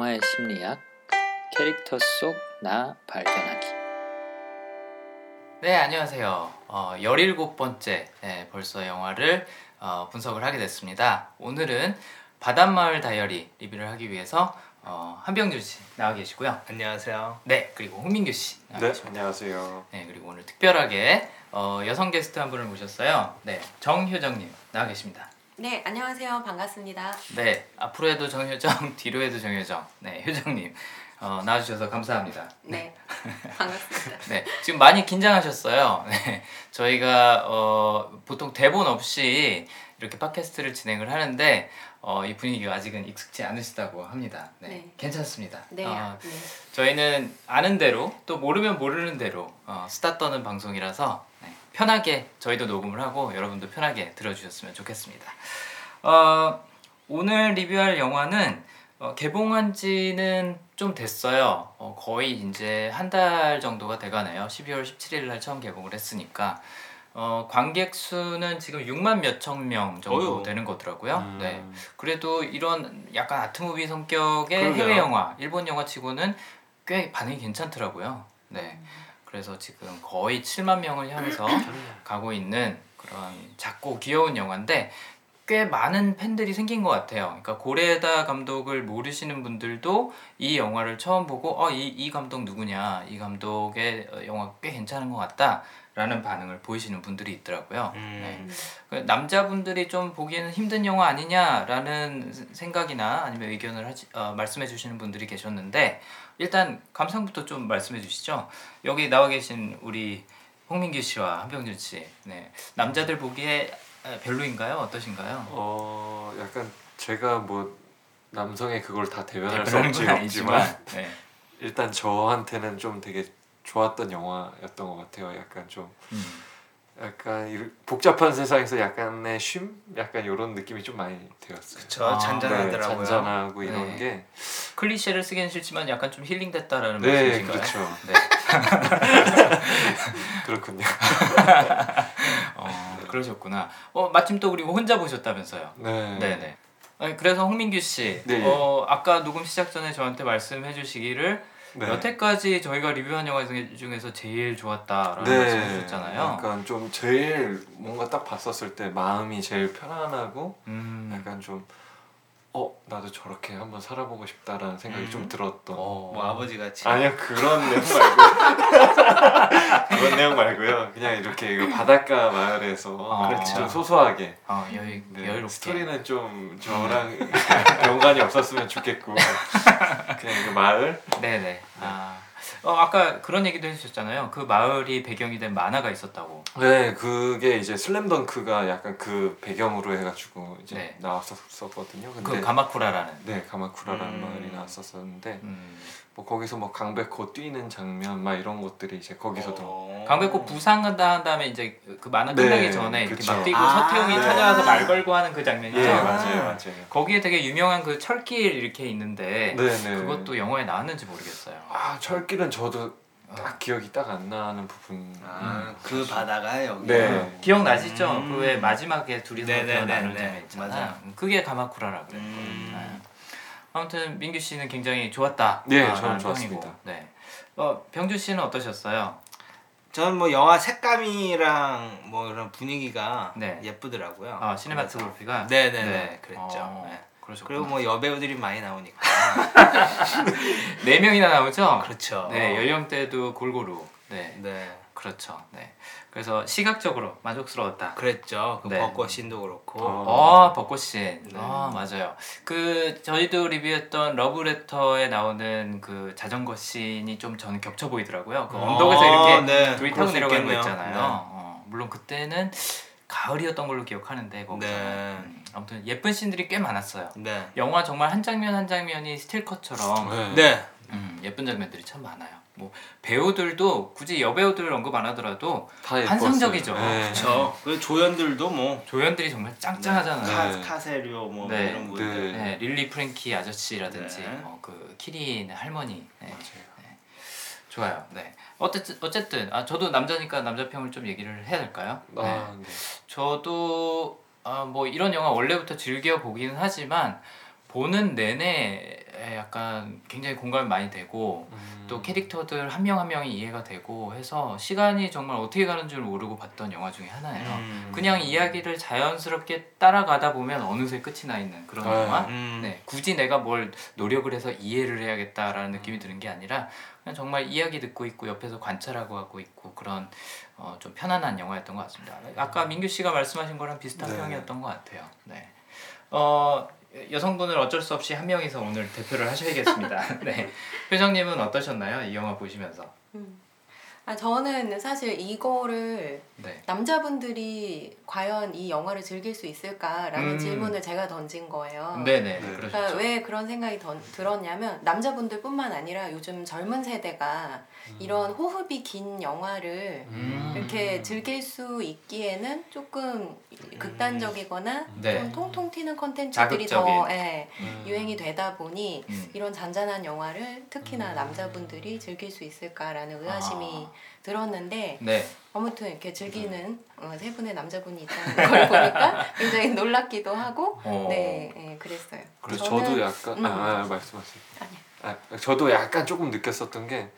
영화의 심리학 캐릭터 속 나 발견하기 네, 안녕하세요. 어, 17번째 네, 벌써 영화를 어, 분석을 하게 됐습니다. 오늘은 바닷마을 다이어리 리뷰를 하기 위해서 어, 한병준 씨 나와 계시고요. 안녕하세요. 네, 그리고 홍민규 씨 나와 네, 계십니다. 안녕하세요. 네, 그리고 오늘 특별하게 어, 여성 게스트 한 분을 모셨어요. 네, 정효정님 나와 계십니다. 네, 안녕하세요. 반갑습니다. 네, 앞으로 해도 정효정, 뒤로 해도 정효정. 네, 효정님 어, 나와주셔서 감사합니다. 네, 반갑습니다. 네, 지금 많이 긴장하셨어요. 네, 저희가 어, 보통 대본 없이 이렇게 팟캐스트를 진행을 하는데 어, 이 분위기가 아직은 익숙지 않으시다고 합니다. 네, 네. 괜찮습니다. 네, 어, 네. 저희는 아는 대로 또 모르면 모르는 대로 어, 수다 떠는 방송이라서 네, 편하게 저희도 녹음을 하고 여러분도 편하게 들어주셨으면 좋겠습니다. 어, 오늘 리뷰할 영화는 어, 개봉한 지는 좀 됐어요. 어, 거의 이제 한 달 정도가 돼가네요. 12월 17일 날 처음 개봉을 했으니까 어, 관객 수는 지금 6만 몇천 명 정도 어휴. 되는 거더라고요. 음. 네. 그래도 이런 약간 아트무비 성격의 그러게요. 해외 영화, 일본 영화치고는 꽤 반응이 괜찮더라고요. 네. 그래서 지금 거의 7만 명을 향해서 가고 있는 그런 작고 귀여운 영화인데 꽤 많은 팬들이 생긴 것 같아요. 그러니까 고레다 감독을 모르시는 분들도 이 영화를 처음 보고 어, 이, 이 감독 누구냐, 이 감독의 어, 영화 꽤 괜찮은 것 같다라는 반응을 보이시는 분들이 있더라고요. 네. 음. 그 남자분들이 좀 보기에는 힘든 영화 아니냐라는 생각이나 아니면 의견을 하지, 어, 말씀해 주시는 분들이 계셨는데 일단 감상부터 좀 말씀해 주시죠. 여기 나와 계신 우리 홍민규 씨와 한병준 씨, 네. 남자들 보기에 에, 별로인가요? 어떠신가요? 어, 약간 제가 뭐 남성의 그걸 다 대변할 수 없지 건 없지만 네. 일단 저한테는 좀 되게 좋았던 영화였던 것 같아요. 약간 좀 음. 약간 이 복잡한 세상에서 약간의 쉼, 약간 이런 느낌이 좀 많이 들었어요. 저 아, 잔잔하더라고요. 네, 잔잔하고 이런 네. 게 클리셰를 쓰기는 싫지만 약간 좀 힐링됐다라는 네, 말씀이신가요? 그렇죠. 네. 그렇군요. 어, 그러셨구나. 어, 마침 또 그리고 혼자 보셨다면서요? 네. 네 네. 아니, 그래서 홍민규 씨, 네. 어, 아까 녹음 시작 전에 저한테 말씀해주시기를 네. 여태까지 저희가 리뷰한 영화 중에- 중에서 제일 좋았다라는. 네. 약간 좀 제일 뭔가 딱 봤었을 때 마음이 제일 편안하고 음, 약간 좀 어, 나도 저렇게 한번 살아보고 싶다라는 생각이 음. 좀 들었던. 어, 뭐 아버지 같이. 아니요 그런 내용 말고 그런 내용 말고요. 그냥 이렇게 그 바닷가 마을에서 아, 그렇죠. 좀. 소소하게. 어, 여유 네, 여유롭게. 음. 스토리는 좀 저랑 연관이 없었으면 좋겠고 그냥 그 마을. 네네. 아, 어, 아까 그런 얘기도 해주셨잖아요. 그 마을이 배경이 된 만화가 있었다고. 네, 그게 이제 슬램덩크가 약간 그 배경으로 해가지고 이제 네. 나왔었거든요. 근데 그 가마쿠라라는. 네 가마쿠라라는 음. 마을이 나왔었었는데 음. 뭐 거기서 뭐 강백호 뛰는 장면 막 이런 것들이 이제 거기서도 어. 강백호 부상한다 한 다음에 이제 그 만화 네, 끝나기 전에 이렇게 그쵸. 막 뛰고 아, 서태웅이 네. 찾아와서 말 걸고 하는 그 장면이죠. 예 아. 맞아요 맞아요. 거기에 되게 유명한 그 철길 이렇게 있는데 네네. 그것도 영화에 나왔는지 모르겠어요. 아 철길은 저도 어. 딱 기억이 딱 안 나는 부분. 아, 그 바다가 여기. 네. 기억 나시죠? 음. 그왜 마지막에 둘이서 장면 있잖아요. 맞아요. 음, 그게 가마쿠라라 그랬거든요. 음. 네. 아무튼 민규 씨는 굉장히 좋았다. 네, 아, 저는 좋았습니다. 평이고. 네. 어, 병주 씨는 어떠셨어요? 저는 뭐 영화 색감이랑 뭐 이런 분위기가 네. 예쁘더라고요. 아, 시네마토그래피가 네 네 네, 그랬죠. 어, 네. 그러셨구나. 그리고 뭐 여배우들이 많이 나오니까. 네 명이나 나오죠? 그렇죠. 네, 연령대도 골고루. 네. 네. 그렇죠. 네. 그래서 시각적으로 만족스러웠다. 그랬죠. 그 네. 벚꽃 씬도 그렇고. 어. 아 벚꽃신 아 맞아요 그 저희도 리뷰했던 러브레터에 나오는 그 자전거 씬이 좀 저는 겹쳐 보이더라고요 그 어, 언덕에서 이렇게 네, 둘이 타고 수 내려가는 거. 있잖아요 네. 어, 물론 그때는 가을이었던 걸로 기억하는데 거기서 네. 음, 아무튼 예쁜 씬들이 꽤 많았어요 네. 영화 정말 한 장면 한 장면이 still cut처럼 네. 네. 음, 예쁜 장면들이 참 많아요 뭐 배우들도 굳이 여배우들 언급 안 하더라도. 환상적이죠. 네. 그렇죠. 그 조연들도 뭐 조연들이 정말 짱짱하잖아요 네. 카, 카세 료 뭐 네. 이런 분들. 네. 네, 릴리 프랭키 아저씨라든지 네. 어, 그 키린 할머니 네, 맞아요. 좋아요. 네. 어쨌든 어쨌든 아 저도 남자니까 남자 평을 좀 얘기를 해야 될까요? 네. 아, 네. 저도 아, 뭐 이런 영화 원래부터 즐겨 보기는 하지만 보는 내내 약간 굉장히 공감이 많이 되고 음. 또 캐릭터들 한 명 한 명이 이해가 되고 해서 시간이 정말 어떻게 가는 줄 모르고 봤던 영화 중에 하나예요. 음. 그냥 이야기를 자연스럽게 따라가다 보면 어느새 끝이 나 있는 그런 아, 영화. 음. 네, 굳이 내가 뭘 노력을 해서 이해를 해야겠다라는 느낌이 드는 게 아니라 그냥 정말 이야기 듣고 있고 옆에서 관찰하고 하고 있고 그런 어, 좀 편안한 영화였던 것 같습니다. 아까 민규 씨가 말씀하신 거랑 비슷한 네. 평이었던 것 같아요. 네. 어, 여성분을 어쩔 수 없이 한 명이서 오늘 대표를 하셔야겠습니다. 네. 표정님은 어떠셨나요? 이 영화 보시면서? 음. 아, 저는 사실 이거를 네. 남자분들이 과연 이 영화를 즐길 수 있을까라는 음. 질문을 제가 던진 거예요. 네네. 네. 그러니까. 왜 그런 생각이 던, 들었냐면 남자분들뿐만 아니라 요즘 젊은 세대가 이런 호흡이 긴 영화를 음. 이렇게 즐길 수 있기에는 조금 극단적이거나 네. 좀 통통 튀는 컨텐츠들이 더. 예, 음. 유행이 되다 보니 음. 이런 잔잔한 영화를 특히나 음. 남자분들이 즐길 수 있을까라는 의아심이 아. 들었는데 네. 아무튼 이렇게 즐기는 어, 세 분의 남자분이 있다는 걸 보니까 굉장히 놀랍기도 하고 어. 네, 네 그랬어요. 그래서 저는- 저도 약간 음. 아, 아 말씀하세요. 아니요. 아, 저도 약간 조금 느꼈었던 게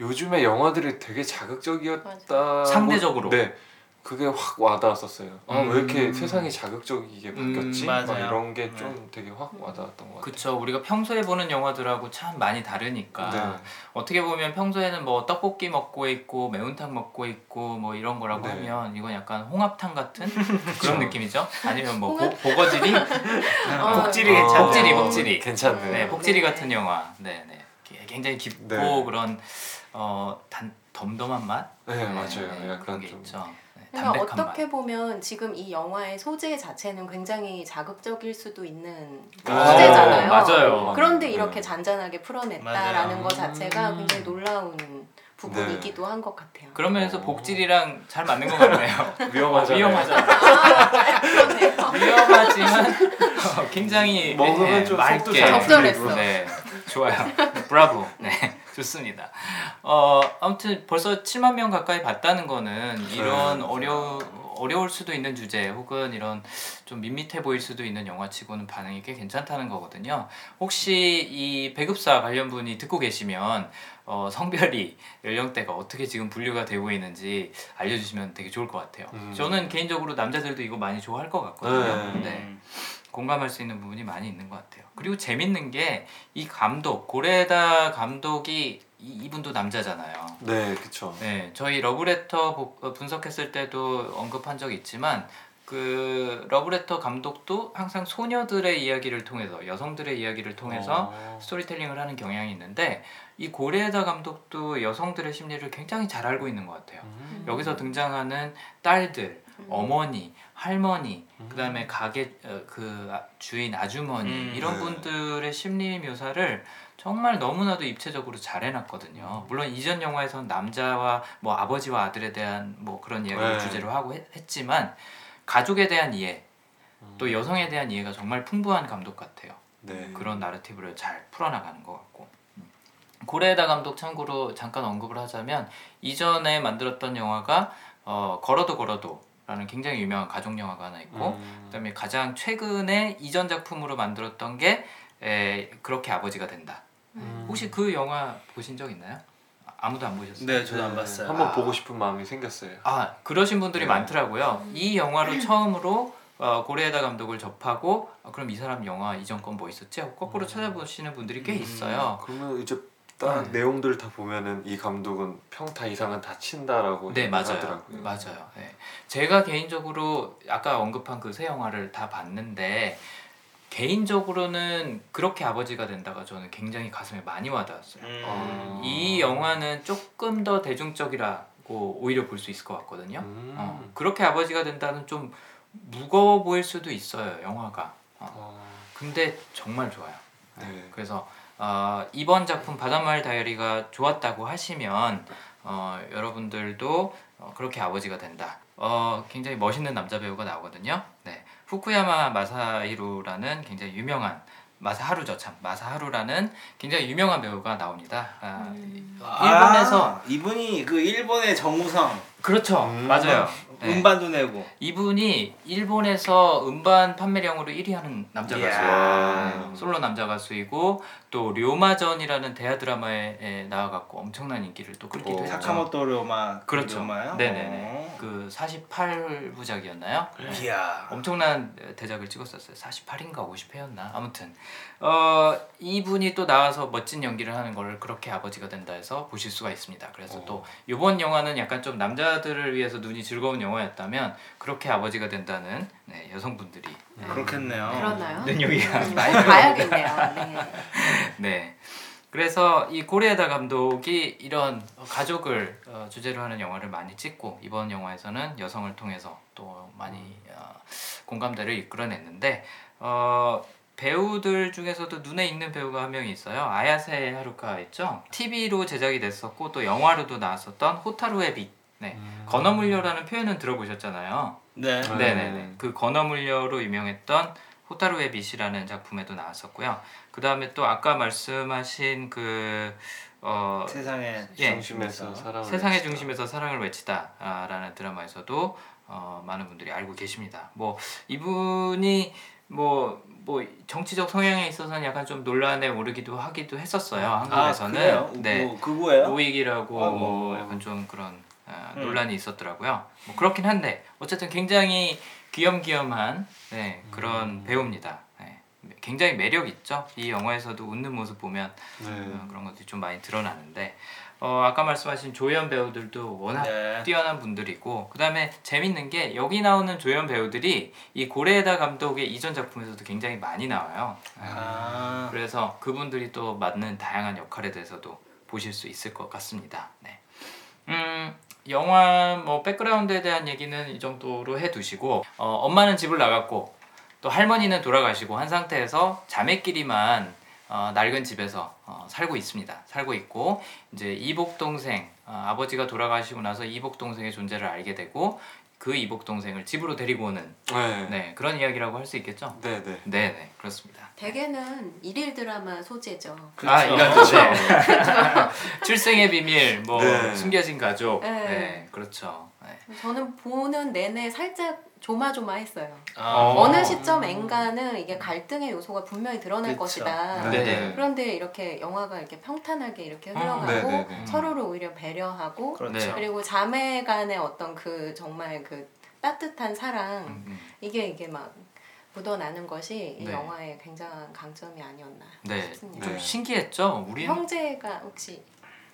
요즘에 영화들이 되게 자극적이었다. 상대적으로. 뭐, 네. 그게 확 와닿았었어요. 아, 왜 이렇게 음. 세상이 자극적이게 음, 바뀌었지? 막 맞아요. 이런 게 좀 되게 확 와닿았던 것 같아요. 그쵸. 우리가 평소에 보는 영화들하고 참 많이 다르니까. 네. 어떻게 보면 평소에는 뭐 떡볶이 먹고 있고 매운탕 먹고 있고 뭐 이런 거라고 네. 하면 이건 약간 홍합탕 같은 그런 느낌이죠. 아니면 뭐 보, 홍합? 보거지리, 어, 복질이 어, 괜찮네. 복질이, 복질이. 괜찮네. 네, 음. 복지리 네. 같은 영화. 네, 네. 굉장히 깊고 네. 그런 어, 단 덤덤한 맛. 네, 맞아요. 그런 약간 게좀 있죠. 네, 그러니까 담백한 어떻게 맛. 보면 지금 이 영화의 소재 자체는 굉장히 자극적일 수도 있는 아, 소재잖아요. 맞아요. 그런데 네. 이렇게 잔잔하게 풀어냈다라는 맞아요. 것 자체가 음. 굉장히 놀라운 부분이기도 한것 같아요. 그런 면에서 어. 복질이랑 잘 맞는 것 같네요. 위험하잖아요. 위험하잖아요. 그러네요. 위험하지만 어, 굉장히 먹으면 네, 좀 맑게 적절했어. 네, 좋아요. 브라보. 네, 좋습니다. 어, 아무튼 벌써 7만 명 가까이 봤다는 거는 이런 네. 어려 어려울 수도 있는 주제 혹은 이런 좀 밋밋해 보일 수도 있는 영화치고는 반응이 꽤 괜찮다는 거거든요. 혹시 이 배급사 관련 분이 듣고 계시면 어, 성별이 연령대가 어떻게 지금 분류가 되고 있는지 알려주시면 되게 좋을 것 같아요. 음. 저는 개인적으로 남자들도 이거 많이 좋아할 것 같거든요. 네. 네. 공감할 수 있는 부분이 많이 있는 것 같아요. 그리고 재밌는 게 이 감독 고레다 감독이 이, 이분도 남자잖아요. 네, 그쵸. 네, 저희 러브레터 보- 어, 분석했을 때도 언급한 적이 있지만 그 러브레터 감독도 항상 소녀들의 이야기를 통해서 여성들의 이야기를 통해서 어. 스토리텔링을 하는 경향이 있는데 이 고레다 감독도 여성들의 심리를 굉장히 잘 알고 있는 것 같아요. 음. 여기서 등장하는 딸들, 음. 어머니, 할머니, 음. 그다음에 가게 어, 그 아- 주인 아주머니 음, 이런 네. 분들의 심리 묘사를 정말 너무나도 입체적으로 잘 해놨거든요. 물론 이전 영화에서는 남자와 뭐 아버지와 아들에 대한 뭐 그런 이야기를 네. 주제로 하고 했, 했지만 가족에 대한 이해 음. 또 여성에 대한 이해가 정말 풍부한 감독 같아요. 네. 그런 나르티브를 잘 풀어나가는 것 같고 음. 고레에다 감독 참고로 잠깐 언급을 하자면 이전에 만들었던 영화가 어, 걸어도 걸어도 라는 굉장히 유명한 가족 영화가 하나 있고 음. 그다음에 가장 최근에 이전 작품으로 만들었던 게 에, 그렇게 아버지가 된다. 음. 혹시 그 영화 보신 적 있나요? 아무도 안 보셨어요? 네, 저도 안 봤어요. 한번 아. 보고 싶은 마음이 생겼어요. 아 그러신 분들이 네. 많더라고요. 이 영화로 처음으로 어, 고레에다 감독을 접하고 아, 그럼 이 사람 영화 이전 건 뭐 있었지? 하고 거꾸로 찾아보시는 분들이 꽤 음. 있어요. 그러면 이제 딱 네. 내용들 다 보면은 이 감독은 평타 이상은 다 친다라고 네 맞아요. 하더라고요. 맞아요. 네. 제가 개인적으로 아까 언급한 그 세 영화를 다 봤는데 개인적으로는 그렇게 아버지가 된다가 저는 굉장히 가슴에 많이 와닿았어요. 음. 어. 이 영화는 조금 더 대중적이라고 오히려 볼 수 있을 것 같거든요. 음. 어, 그렇게 아버지가 된다는 좀 무거워 보일 수도 있어요 영화가. 어, 어. 근데 정말 좋아요. 네. 그래서 어, 이번 작품 바닷마을 다이어리가 좋았다고 하시면 어, 여러분들도 어, 그렇게 아버지가 된다. 어, 굉장히 멋있는 남자 배우가 나오거든요. 네, 후쿠야마 마사히루라는 굉장히 유명한 마사하루죠 참 마사하루라는 굉장히 유명한 배우가 나옵니다. 아, 음. 일본에서 아, 이분이 그 일본의 정우성 그렇죠. 음. 맞아요. 네. 음반도 내고. 이분이 일본에서 음반 판매량으로 1위 하는 남자. 와. 네, 솔로 남자 가수이고 또 료마전이라는 대하 드라마에 에, 나와갖고 엄청난 인기를 또 끌기도 오. 했죠. 사카모토 료마 그렇죠. 료마요? 네네네. 어. 그 48부작이었나요? 이야. 엄청난 대작을 찍었었어요. 48인가 50회였나? 아무튼 어, 이분이 또 나와서 멋진 연기를 하는 걸 그렇게 아버지가 된다 해서 보실 수가 있습니다. 그래서 어. 또 이번 영화는 약간 좀 남자들을 위해서 눈이 즐거운 영화였다면 그렇게 아버지가 된다는 네, 여성분들이 네, 그렇겠네요. 그렇나요? 눈여기가 음, 많이 봐야겠네요. 네. 네. 그래서 이 고레에다 감독이 이런 가족을 어, 주제로 하는 영화를 많이 찍고 이번 영화에서는 여성을 통해서 또 많이 어, 공감대를 이끌어냈는데 어, 배우들 중에서도 눈에 익는 배우가 한 명이 있어요. 아야세 하루카 있죠. TV로 제작이 됐었고 또 영화로도 나왔었던 호타루의 빛. 네. 건어물려라는 표현은 들어보셨잖아요. 네. 네. 네네네. 그 건어물려로 유명했던 호타루의 빛이라는 작품에도 나왔었고요. 그 다음에 또 아까 말씀하신 그 어, 세상에 예. 중심에서 사랑을 세상의 외치다. 중심에서 사랑을 외치다라는 드라마에서도 어, 많은 분들이 알고 계십니다. 뭐 이분이 뭐 뭐 정치적 성향에 있어서는 약간 좀 논란에 오르기도 하기도 했었어요. 아 한국에서는 그래요? 네. 뭐 그거예요? 우익이라고 아이고. 뭐 약간 좀 그런 아, 음. 논란이 있었더라고요. 뭐 그렇긴 한데 어쨌든 굉장히 귀염귀염한 네, 그런 음. 배우입니다. 네. 굉장히 매력 있죠. 이 영화에서도 웃는 모습 보면 네. 어, 그런 것들이 좀 많이 드러나는데 어, 아까 말씀하신 조연 배우들도 워낙 네. 뛰어난 분들이고 그 다음에 재밌는 게 여기 나오는 조연 배우들이 이 고레에다 감독의 이전 작품에서도 굉장히 많이 나와요. 아. 그래서 그분들이 또 맡는 다양한 역할에 대해서도 보실 수 있을 것 같습니다. 네. 음, 영화 뭐 백그라운드에 대한 얘기는 이 정도로 해두시고 어, 엄마는 집을 나갔고 또 할머니는 돌아가시고 한 상태에서 자매끼리만 어, 낡은 집에서 어, 살고 있습니다. 살고 있고 이제 이복 동생 어, 아버지가 돌아가시고 나서 이복 동생의 존재를 알게 되고 그 이복 동생을 집으로 데리고 오는 네. 네, 그런 이야기라고 할 수 있겠죠. 네, 네. 네, 네, 그렇습니다. 대개는 일일 드라마 소재죠. 아 그렇죠. 이런 거죠. 출생의 비밀, 뭐 네. 숨겨진 가족. 네, 네. 그렇죠. 네. 저는 보는 내내 살짝 조마조마했어요. 아. 어. 어느 시점엔가는 이게 갈등의 요소가 분명히 드러날 그쵸. 것이다. 네. 네. 그런데 이렇게 영화가 이렇게 평탄하게 이렇게 음, 흘러가고 네, 네, 네. 서로를 오히려 배려하고 그렇죠. 네. 그리고 자매 간의 어떤 그 정말 그 따뜻한 사랑 음, 음. 이게 이게 막 묻어나는 것이 이 네. 영화의 굉장한 강점이 아니었나 네, 싶습니다. 좀 네. 신기했죠. 우리 형제가 혹시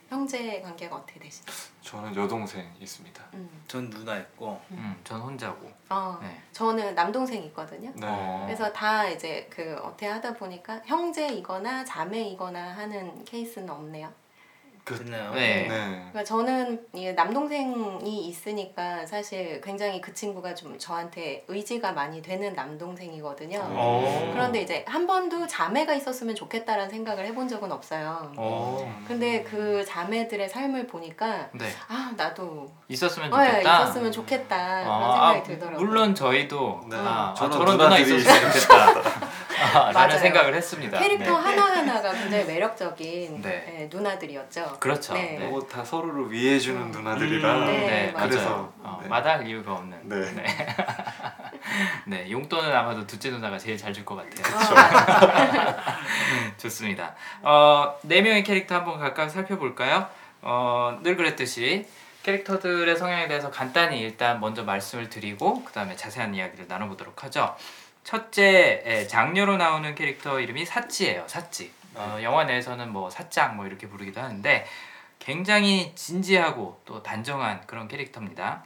형제 관계가 어떻게 되시나요? 저는 여동생 있습니다. 음. 전 누나 있고. 음, 전 혼자고. 어, 네. 저는 남동생이 있거든요. 네. 어. 그래서 다 이제 그 어떻게 하다 보니까 형제이거나 자매이거나 하는 케이스는 없네요. 그렇네요. 네. 네. 그러니까 저는 이 남동생이 있으니까 사실 굉장히 그 친구가 좀 저한테 의지가 많이 되는 남동생이거든요. 어. 그런데 이제 한 번도 자매가 있었으면 좋겠다라는 생각을 해본 적은 없어요. 어. 근데 그 자매들의 삶을 보니까 네. 아 나도 있었으면 어, 예, 좋겠다. 있었으면 좋겠다 그런 아, 생각이 들더라고요. 물론 저희도 네. 아, 아, 저는 저런 누나 있었으면 좋겠다. 아, 라는. 생각을 했습니다. 캐릭터 네. 하나하나가 굉장히 매력적인 네. 예, 누나들이었죠. 그렇죠. 네. 네. 뭐다 서로를 위해주는 음. 누나들이라 음, 네, 네, 맞아요. 그래서 어, 네. 마다할 이유가 없는. 네. 네, 용돈은 아마도 둘째 누나가 제일 잘 줄 것 같아요. 어, 맞아요. 좋습니다. 어, 네 명의 캐릭터 한번 각각 살펴볼까요? 어, 늘 그랬듯이 캐릭터들의 성향에 대해서 간단히 일단 먼저 말씀을 드리고 그 다음에 자세한 이야기를 나눠보도록 하죠. 첫째 예, 장녀로 나오는 캐릭터 이름이 사찌예요. 사찌. 어, 영화 내에서는 뭐 사짱 뭐 이렇게 부르기도 하는데 굉장히 진지하고 또 단정한 그런 캐릭터입니다.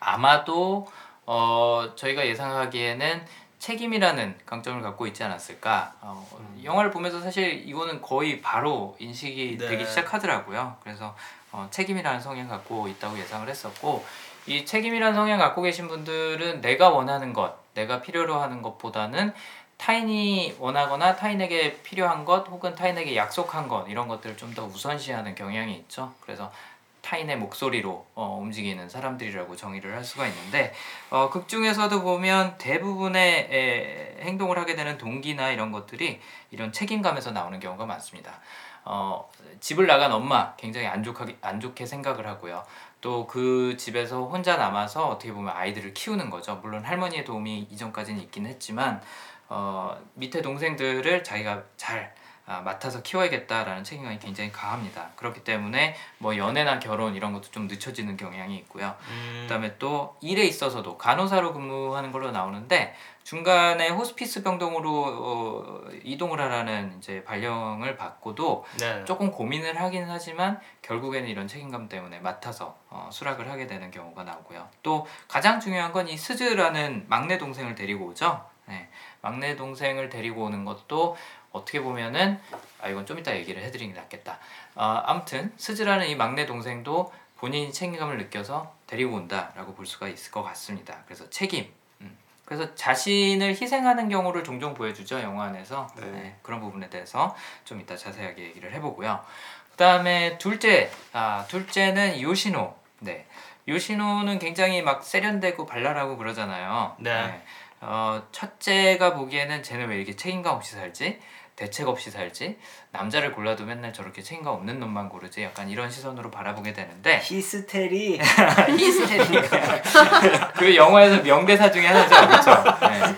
아마도 어, 저희가 예상하기에는 책임이라는 강점을 갖고 있지 않았을까. 어, 영화를 보면서 사실 이거는 거의 바로 인식이 네. 되기 시작하더라고요. 그래서 어, 책임이라는 성향 갖고 있다고 예상을 했었고 이 책임이라는 성향 갖고 계신 분들은 내가 원하는 것, 내가 필요로 하는 것보다는 타인이 원하거나 타인에게 필요한 것 혹은 타인에게 약속한 것 이런 것들을 좀 더 우선시하는 경향이 있죠. 그래서 타인의 목소리로 어, 움직이는 사람들이라고 정의를 할 수가 있는데 어, 극 중에서도 보면 대부분의 에, 행동을 하게 되는 동기나 이런 것들이 이런 책임감에서 나오는 경우가 많습니다. 어, 집을 나간 엄마 굉장히 안 좋게 안 좋게 생각을 하고요. 또 그 집에서 혼자 남아서 어떻게 보면 아이들을 키우는 거죠. 물론 할머니의 도움이 이전까지는 있긴 했지만 어, 밑에 동생들을 자기가 잘 아, 맡아서 키워야겠다라는 책임감이 굉장히 강합니다. 그렇기 때문에 뭐 연애나 결혼 이런 것도 좀 늦춰지는 경향이 있고요. 음. 그다음에 또 일에 있어서도 간호사로 근무하는 걸로 나오는데 중간에 호스피스 병동으로 어, 이동을 하라는 이제 발령을 받고도 네. 조금 고민을 하긴 하지만 결국에는 이런 책임감 때문에 맡아서 어, 수락을 하게 되는 경우가 나오고요. 또 가장 중요한 건 이 스즈라는 막내 동생을 데리고 오죠. 네, 막내 동생을 데리고 오는 것도 어떻게 보면은 아 이건 좀 이따 얘기를 해드리는 게 낫겠다. 아, 아무튼 스즈라는 이 막내 동생도 본인이 책임감을 느껴서 데리고 온다라고 볼 수가 있을 것 같습니다. 그래서 책임. 음. 그래서 자신을 희생하는 경우를 종종 보여주죠 영화 안에서 네. 네, 그런 부분에 대해서 좀 이따 자세하게 얘기를 해보고요. 그다음에 둘째, 아 둘째는 요시노. 네, 요시노는 굉장히 막 세련되고 발랄하고 그러잖아요. 네. 어, 첫째가 보기에는 쟤는 왜 이렇게 책임감 없이 살지? 대책 없이 살지? 남자를 골라도 맨날 저렇게 책임감 없는 놈만 고르지? 약간 이런 시선으로 바라보게 되는데 히스테리 히스테리 그 영화에서 명대사 중에 하나죠, 그렇죠? 네.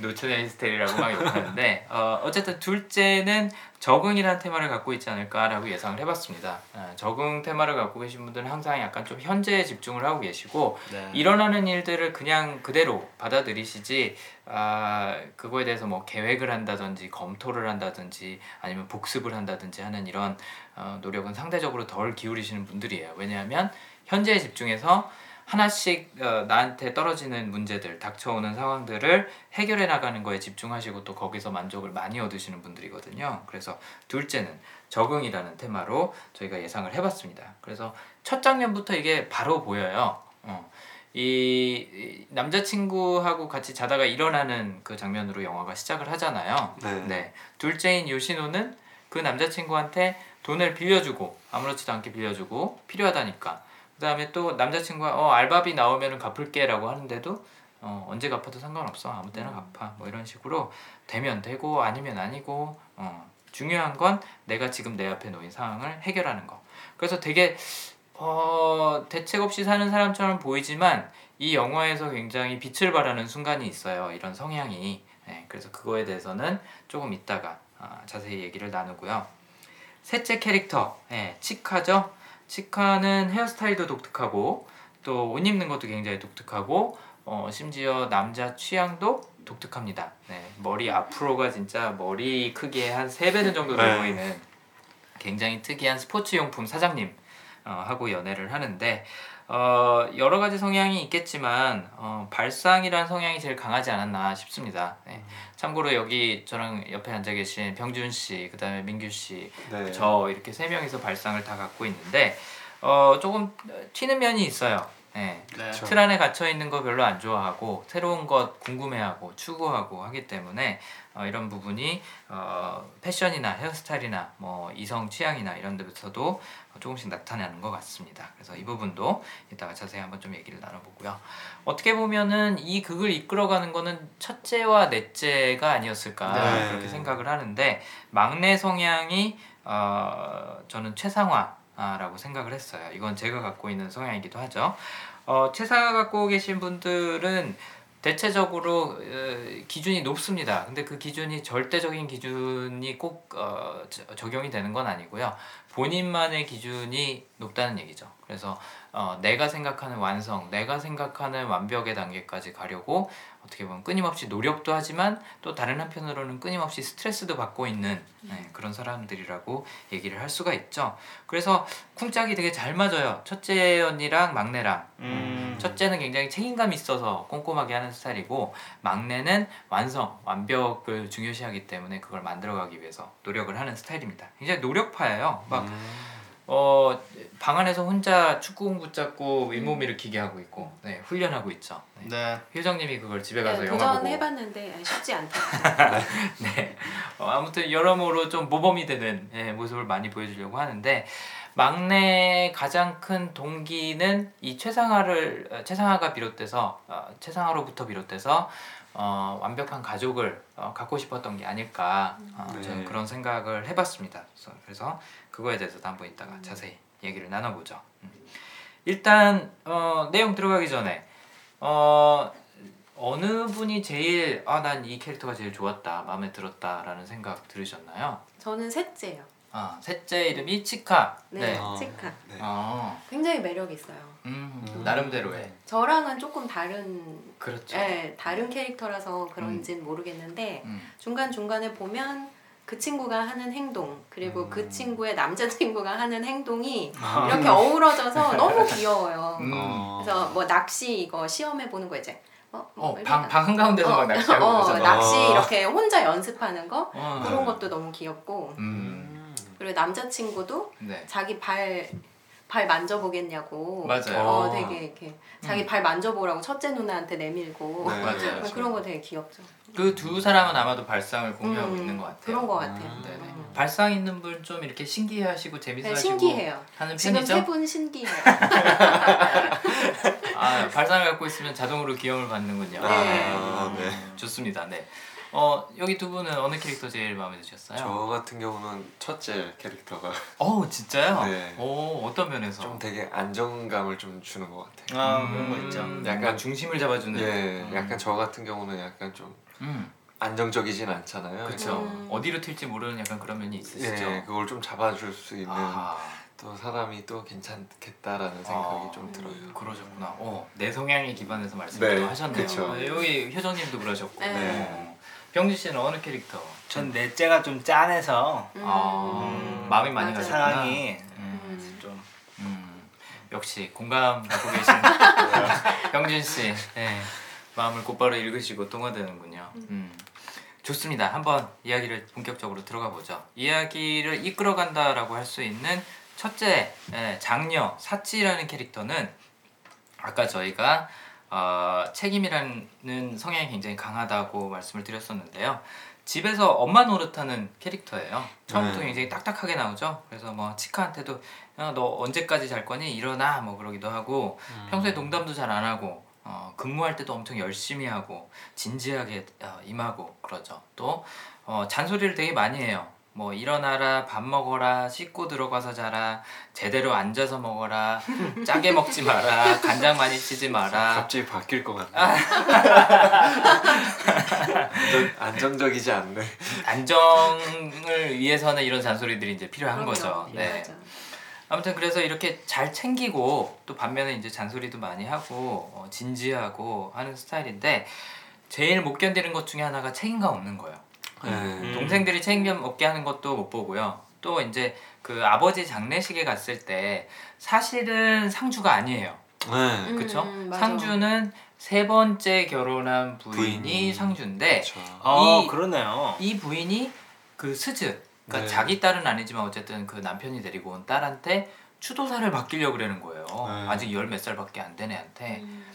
노천의 히스테리라고 막 욕하는데 어, 어쨌든 둘째는 적응이라는 테마를 갖고 있지 않을까라고 예상을 해봤습니다. 어, 적응 테마를 갖고 계신 분들은 항상 약간 좀 현재에 집중을 하고 계시고 네. 일어나는 일들을 그냥 그대로 받아들이시지 아 그거에 대해서 뭐 계획을 한다든지 검토를 한다든지 아니면 복습을 한다든지 하는 이런 어, 노력은 상대적으로 덜 기울이시는 분들이에요. 왜냐하면 현재에 집중해서 하나씩 어, 나한테 떨어지는 문제들, 닥쳐오는 상황들을 해결해 나가는 거에 집중하시고 또 거기서 만족을 많이 얻으시는 분들이거든요. 그래서 둘째는 적응이라는 테마로 저희가 예상을 해봤습니다. 그래서 첫 장면부터 이게 바로 보여요. 어. 이, 이 남자친구하고 같이 자다가 일어나는 그 장면으로 영화가 시작을 하잖아요. 네. 둘째인 요시노는 그 남자친구한테 돈을 빌려주고 아무렇지도 않게 빌려주고 필요하다니까. 그다음에 또 남자친구가 어 알바비 나오면은 갚을게라고 하는데도 어 언제 갚아도 상관없어 아무 때나 갚아 뭐 이런 식으로 되면 되고 아니면 아니고 어 중요한 건 내가 지금 내 앞에 놓인 상황을 해결하는 거. 그래서 되게 어 대책 없이 사는 사람처럼 보이지만 이 영화에서 굉장히 빛을 발하는 순간이 있어요. 이런 성향이. 네, 그래서 그거에 대해서는 조금 이따가 아, 자세히 얘기를 나누고요. 셋째 캐릭터, 예, 치카죠. 치카는 헤어스타일도 독특하고 또 옷 입는 것도 굉장히 독특하고 어, 심지어 남자 취향도 독특합니다. 네, 머리 앞으로가 진짜 머리 크기의 한 세 배는 정도 돼 네. 보이는 굉장히 특이한 스포츠 용품 사장님 어, 하고 연애를 하는데 어, 여러 가지 성향이 있겠지만 어, 발상이라는 성향이 제일 강하지 않았나 싶습니다. 네. 참고로 여기 저랑 옆에 앉아 계신 병준 씨, 그다음에 민규 씨, 네. 저 이렇게 세 명이서 발상을 다 갖고 있는데 어, 조금 튀는 면이 있어요. 네. 네. 틀 안에 갇혀 있는 거 별로 안 좋아하고 새로운 것 궁금해하고 추구하고 하기 때문에 어, 이런 부분이 어, 패션이나 헤어스타일이나 뭐 이성 취향이나 이런 데서도 조금씩 나타나는 것 같습니다. 그래서 이 부분도 이따가 자세히 한번 좀 얘기를 나눠보고요. 어떻게 보면은 이 극을 이끌어가는 거는 첫째와 넷째가 아니었을까 네. 그렇게 생각을 하는데 막내 성향이 어, 저는 최상화라고 생각을 했어요. 이건 제가 갖고 있는 성향이기도 하죠. 어, 최상화 갖고 계신 분들은 대체적으로 어, 기준이 높습니다. 근데 그 기준이 절대적인 기준이 꼭 어, 저- 적용이 되는 건 아니고요. 본인만의 기준이 높다는 얘기죠. 그래서 어, 내가 생각하는 완성, 내가 생각하는 완벽의 단계까지 가려고 어떻게 보면 끊임없이 노력도 하지만 또 다른 한편으로는 끊임없이 스트레스도 받고 있는 네, 그런 사람들이라고 얘기를 할 수가 있죠. 그래서 쿵짝이 되게 잘 맞아요. 첫째 언니랑 막내랑. 음. 첫째는 굉장히 책임감 있어서 꼼꼼하게 하는 스타일이고 막내는 완성, 완벽을 중요시하기 때문에 그걸 만들어가기 위해서 노력을 하는 스타일입니다. 굉장히 노력파예요. 막 음. 어, 방 안에서 혼자 축구공 붙잡고 윗몸 일으키게 하고 있고 네, 훈련하고 있죠. 네. 네. 효정님이 그걸 집에 가서 네, 영화 보고 도전해봤는데 쉽지 않다. 네. 어, 아무튼 여러모로 좀 모범이 되는 예, 모습을 많이 보여주려고 하는데 막내 가장 큰 동기는 이 최상화를 어, 최상화가 비롯돼서 어, 최상화로부터 비롯돼서 어, 완벽한 가족을 어, 갖고 싶었던 게 아닐까 어, 네. 저는 그런 생각을 해봤습니다. 그래서, 그래서 그거에 대해서도 한번 이따가 자세히 얘기를 나눠보죠. 음. 일단 어, 내용 들어가기 전에 어, 어느 분이 제일 아 난 이 캐릭터가 제일 좋았다 마음에 들었다라는 생각 들으셨나요? 저는 셋째요. 아 셋째 이름이 치카. 네, 어. 치카. 네. 어, 굉장히 매력 있어요. 음, 음. 나름대로의 저랑은 조금 다른, 그렇죠. 네, 다른 캐릭터라서 그런지는 모르겠는데 음. 중간 중간에 보면 그 친구가 하는 행동 그리고 그 음. 친구의 남자 친구가 하는 행동이 아. 이렇게 어우러져서 너무 귀여워요. 음. 어. 그래서 뭐 낚시 이거 시험해 보는 거 이제 어, 뭐 이렇게 어방 방 한가운데서 막 낚시하고 어, 그러잖아. 낚시 어. 이렇게 혼자 연습하는 거 어. 그런 것도 너무 귀엽고 음. 음. 그리고 남자친구도 네. 자기 발, 발 만져보겠냐고 맞아요. 어, 어. 되게 이렇게 자기 음. 발 만져보라고 첫째 누나한테 내밀고 네, 맞아요. 어, 그런 거 되게 귀엽죠 그 두 사람은 아마도 발상을 공유하고 음, 있는 것 같아요. 그런 거 같아요 음. 네네. 음. 발상 있는 분 좀 이렇게 신기해하시고 네, 재밌어하시고 신기해요 하는 지금 편이죠. 세분 신기해요 아 발상을 갖고 있으면 자동으로 귀여움을 받는군요. 네. 아, 네. 음, 좋습니다. 네. 어 여기 두 분은 어느 캐릭터 제일 마음에 드셨어요? 저 같은 경우는 첫째 캐릭터가 어 진짜요? 네. 오 어떤 면에서? 좀 되게 안정감을 좀 주는 것 같아요. 아 그런 거 있죠. 음, 약간 약간 중심을 잡아주는. 예, 음. 약간 저 같은 경우는 약간 좀 음, 안정적이진 않잖아요. 그렇죠. 음. 어디로 튈지 모르는 약간 그런 면이 있으시죠. 예, 그걸 좀 잡아줄 수 있는 아, 또 사람이 또 괜찮겠다라는 생각이 아. 좀 들어요. 그러셨구나. 어, 내 성향에 기반해서 말씀을 네, 또 하셨네요. 그쵸. 어, 여기 효정님도 그러셨고. 네. 어. 병주 씨는 어느 캐릭터? 전 넷째가 좀 짠해서 음. 아, 마음이 많이. 가셨구나. 사랑이 음. 음. 좀 음, 역시 공감 갖고 계신 병진 씨, 네, 마음을 곧바로 읽으시고 통화되는군요. 음, 좋습니다. 한번 이야기를 본격적으로 들어가 보죠. 이야기를 이끌어간다라고 할 수 있는 첫째 예, 장녀 사치라는 캐릭터는 아까 저희가 어, 책임이라는 성향이 굉장히 강하다고 말씀을 드렸었는데요. 집에서 엄마 노릇하는 캐릭터예요. 처음부터 네. 굉장히 딱딱하게 나오죠. 그래서 뭐 치카한테도 야, 너 언제까지 잘 거니? 일어나 뭐 그러기도 하고 평소에 농담도 잘 안 하고 어, 근무할 때도 엄청 열심히 하고 진지하게 어, 임하고 그러죠. 또 어, 잔소리를 되게 많이 해요. 뭐 일어나라 밥 먹어라 씻고 들어가서 자라 제대로 앉아서 먹어라 짜게 먹지 마라 간장 많이 치지 마라 갑자기 바뀔 것 같네. 안정, 안정적이지 않네. 안정을 위해서는 이런 잔소리들이 이제 필요한 그럼요. 거죠. 네. 맞아. 아무튼 그래서 이렇게 잘 챙기고 또 반면에 이제 잔소리도 많이 하고 어, 진지하고 하는 스타일인데 제일 못 견디는 것 중에 하나가 책임감 없는 거예요. 네. 음. 동생들이 책임감 없게 하는 것도 못 보고요. 또 이제 그 아버지 장례식에 갔을 때 사실은 상주가 아니에요. 네. 음, 그쵸? 맞아. 상주는 세 번째 결혼한 부인이 부인이. 상주인데 그렇죠. 아 이- 그러네요. 이 부인이 그 스즈 그러니까 네. 자기 딸은 아니지만 어쨌든 그 남편이 데리고 온 딸한테 추도사를 맡기려고 그러는 거예요. 네. 아직 열 몇 살밖에 안 된 애한테 음.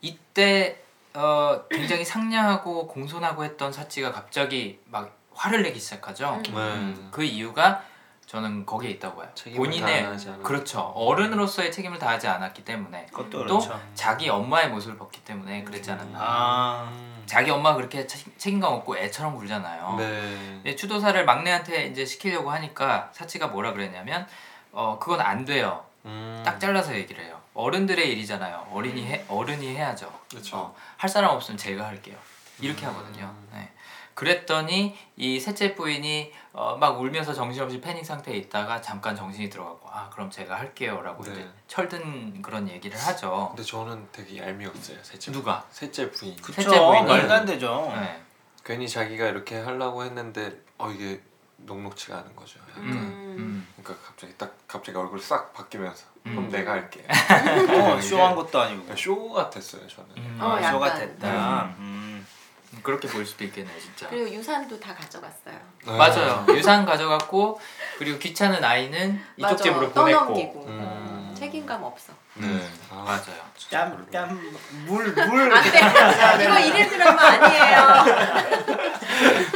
이때 어, 굉장히 상냥하고 공손하고 했던 사치가 갑자기 막 화를 내기 시작하죠. 음. 음, 그 이유가 저는 거기에 있다고 봐요. 본인의 그렇죠 어른으로서의 책임을 다하지 않았기 때문에 그것도 또 그렇죠. 자기 엄마의 모습을 봤기 때문에 그랬지 않았나. 아 음. 자기 엄마 가 그렇게 책- 책임감 없고 애처럼 굴잖아요. 네. 추도사를 막내한테 이제 시키려고 하니까 사치가 뭐라 그랬냐면 어 그건 안 돼요. 음. 딱 잘라서 얘기를 해요. 어른들의 일이잖아요. 어린이 해 어른이 해야죠. 그렇죠. 어, 할 사람 없으면 제가 할게요. 이렇게 음. 하거든요. 네. 그랬더니 이 셋째 부인이 어, 막 울면서 정신없이 패닉 상태에 있다가 잠깐 정신이 들어가고 아 그럼 제가 할게요라고 네. 이제 철든 그런 얘기를 하죠. 근데 저는 되게 얄미웠어요. 셋째 누가? 셋째 부인. 셋째 그쵸 부인이- 말도 안 되죠. 네. 괜히 자기가 이렇게 하려고 했는데 어 이게 녹록치가 않은 거죠. 약간. 음. 음. 그러니까 갑자기 딱 갑자기 얼굴 싹 바뀌면서 그럼 음. 내가 할게. 어, 쇼한 것도 아니고 쇼 같았어요 저는. 음. 어, 쇼 약간. 같았다. 그렇게 보일 수도 있겠네요, 진짜. 그리고 유산도 다 가져갔어요. 네. 맞아요. 유산 가져갔고 그리고 귀찮은 아이는 이쪽 맞아, 집으로 보냈고. 떠넘기고 음. 책임감 없어. 네, 아, 맞아요. 땀 땀 물 물 안 돼 이거 일일 드라마 아니에요.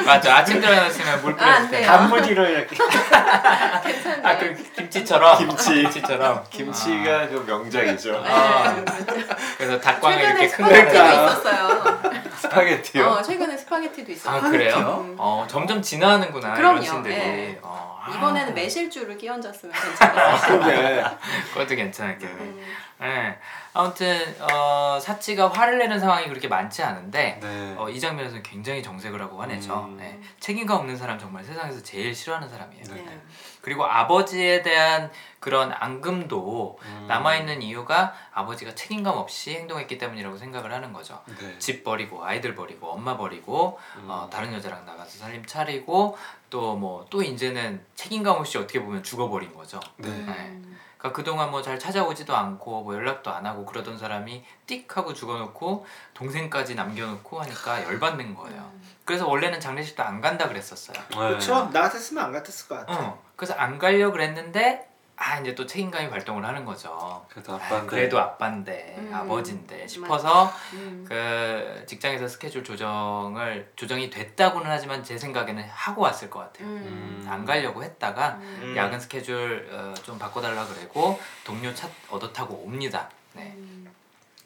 맞아. 아침 드라마였으면 물 아, 안 뿌렸을 때. 단무지로 이렇게 괜찮네. 아, 그 김치처럼. 김치. 김치처럼. 김치가 좀 명작이죠. 아. 네, 그렇죠. 그래서 최근에 이렇게 큰 거니까. 있었어요. 스파게티요. 어, 최근에 스파게티도 있었어요. 아 그래요? 음. 어 점점 진화하는구나 그럼요. 이런 신들이. 예. 어, 아, 이번에는 매실주를 끼얹었으면 괜찮았어요. 그러게 그것도 괜찮았겠네. 음. 예. 아무튼 어, 사치가 화를 내는 상황이 그렇게 많지 않은데 네. 어, 이 장면에서는 굉장히 정색을 하고 화내죠. 음. 예. 책임감 없는 사람 정말 세상에서 제일 싫어하는 사람이에요. 네. 네. 그리고 아버지에 대한 그런 앙금도 음. 남아있는 이유가 아버지가 책임감 없이 행동했기 때문이라고 생각을 하는 거죠. 네. 집 버리고 아이들 버리고 엄마 버리고 음. 어, 다른 여자랑 나가서 살림 차리고 또 뭐 또 이제는 책임감 없이 어떻게 보면 죽어버린 거죠. 네. 음. 그러니까 그동안 뭐 잘 찾아오지도 않고 뭐 연락도 안 하고 그러던 사람이 띡 하고 죽어놓고 동생까지 남겨놓고 하니까 열받는 거예요. 그래서 원래는 장례식도 안 간다 그랬었어요. 네. 그렇죠 나 같았으면 안 같았을 것 같아 어, 그래서 안 가려 그랬는데 아 이제 또 책임감이 발동을 하는 거죠. 그래도 아, 아빠인데. 그래도 아빠인데 음. 아버지인데 싶어서 음. 그 직장에서 스케줄 조정을 조정이 됐다고는 하지만 제 생각에는 하고 왔을 것 같아요. 음. 안 가려고 했다가 음. 야근 스케줄 어, 좀 바꿔달라 그러고 동료 차 얻어 타고 옵니다. 네. 음.